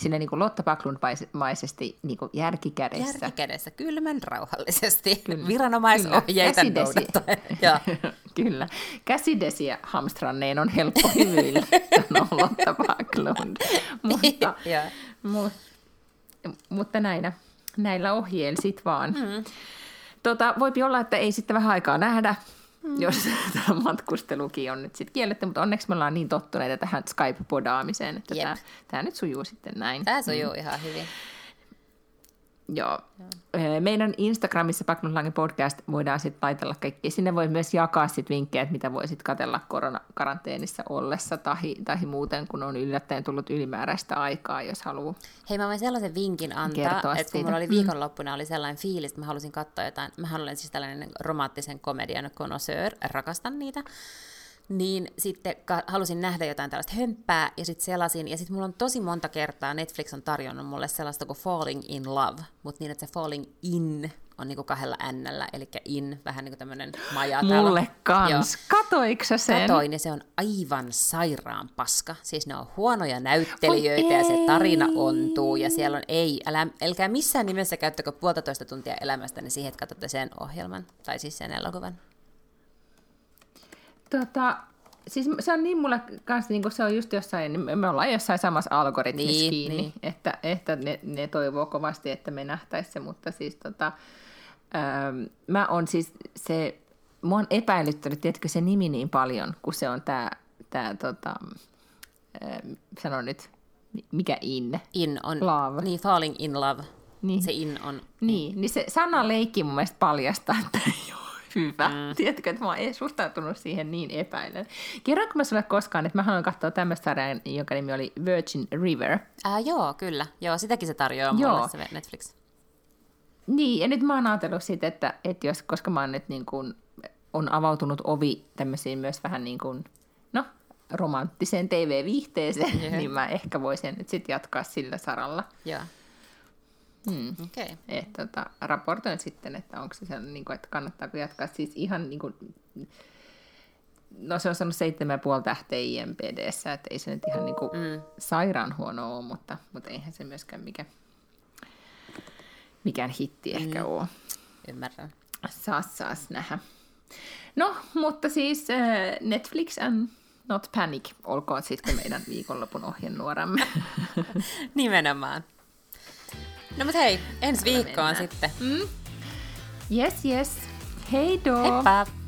sinne niin kuin Lotta Backlund-maisesti niin kuin järkikädessä. Järkikädessä, kylmän rauhallisesti, Kyllä. viranomaisohjeita noudattaen. Kyllä. Käsidesiä hamstranneen on helppo hymyillä, sanoo Lotta Backlund. mutta, mu, mutta näinä, näillä ohjeilla sitten vaan. Mm. Tota, voipi olla, että ei sitten vähän aikaa nähdä, mm. jos tämä matkustelukin on nyt sitten kielletty, mutta onneksi me ollaan niin tottuneita tähän Skype-podaamiseen, että tämä, tämä nyt sujuu sitten näin. Tämä sujuu mm. ihan hyvin. Joo. Meidän Instagramissa Paknuslangen podcast voidaan sitten laitella kaikki. Sinne voi myös jakaa sit vinkkejä, että mitä voisit katella koronakaranteenissa ollessa tai, tai muuten, kun on yllättäen tullut ylimääräistä aikaa, jos haluaa Hei, mä voin sellaisen vinkin antaa, että kun mulla oli mm. viikonloppuna oli sellainen fiilis, että mä halusin katsoa jotain, mä olen siis tällainen romanttisen komedian connoisseur, rakastan niitä, niin sitten halusin nähdä jotain tällaista hömppää, ja sitten selasin, ja sitten mulla on tosi monta kertaa, Netflix on tarjonnut mulle sellaista kuin Falling in Love, mutta niin, että se Falling in on niinku kahdella n eli in, vähän niin kuin tämmöinen majatalo. Mulle kans. Joo. Katoiko sen? Katoin, ja se on aivan sairaan paska. Siis ne on huonoja näyttelijöitä, ja se tarina ontuu, ja siellä on, ei, älä, älkää missään nimessä käyttäkö puolitoista tuntia elämästä siihen, että katsotte sen ohjelman, tai siis sen elokuvan. Tota, siis se on niin mulle kanssa, niin kuin se on just jossain, me ollaan jossain samassa algoritmissa niin, kiinni, niin. että, että ne, ne toivoo kovasti, että me nähtäisiin se, mutta siis tota, ähm, mä on siis se, mua on epäilyttänyt, tiedätkö se nimi niin paljon, kun se on tämä, tää, tota, äh, sano nyt, mikä in? In on, love. niin falling in love. Niin. Se in on. Niin, niin se sanaleikki mun mielestä paljastaa, että ei ole hyvä. Mm. Tiedätkö, että mä oon suhtautunut siihen niin epäilen. Kerroinko mä sulle koskaan, että mä haluan katsoa tämmöistä sarjaa, jonka nimi oli Virgin River? Äh, joo, kyllä. Joo, sitäkin se tarjoaa joo. mulle se Netflix. Niin, ja nyt mä oon ajatellut siitä, että, että jos, koska mä oon nyt niin kuin, on avautunut ovi tämmöisiin myös vähän niin kuin, no, romanttiseen TV-viihteeseen, yeah. niin mä ehkä voisin nyt sitten jatkaa sillä saralla. Joo. Hmm. Okay. Et, tota, raportoin sitten, että onko se sellainen, niin kuin, että kannattaako jatkaa. Siis ihan niin kuin, no se on sanonut 7,5 tähteä IMPDssä, että ei se nyt ihan niin kuin, mm. sairaan huono ole, mutta, mutta eihän se myöskään mikä, mikään hitti ehkä mm. ole. Ymmärrän. Saas, saas nähdä. No, mutta siis äh, Netflix and Not Panic olkoon sitten meidän viikonlopun ohjenuoramme. Nimenomaan. No mut hei, ensi viikkoon sitten. Mm? Yes, yes. Hei do! Heippa!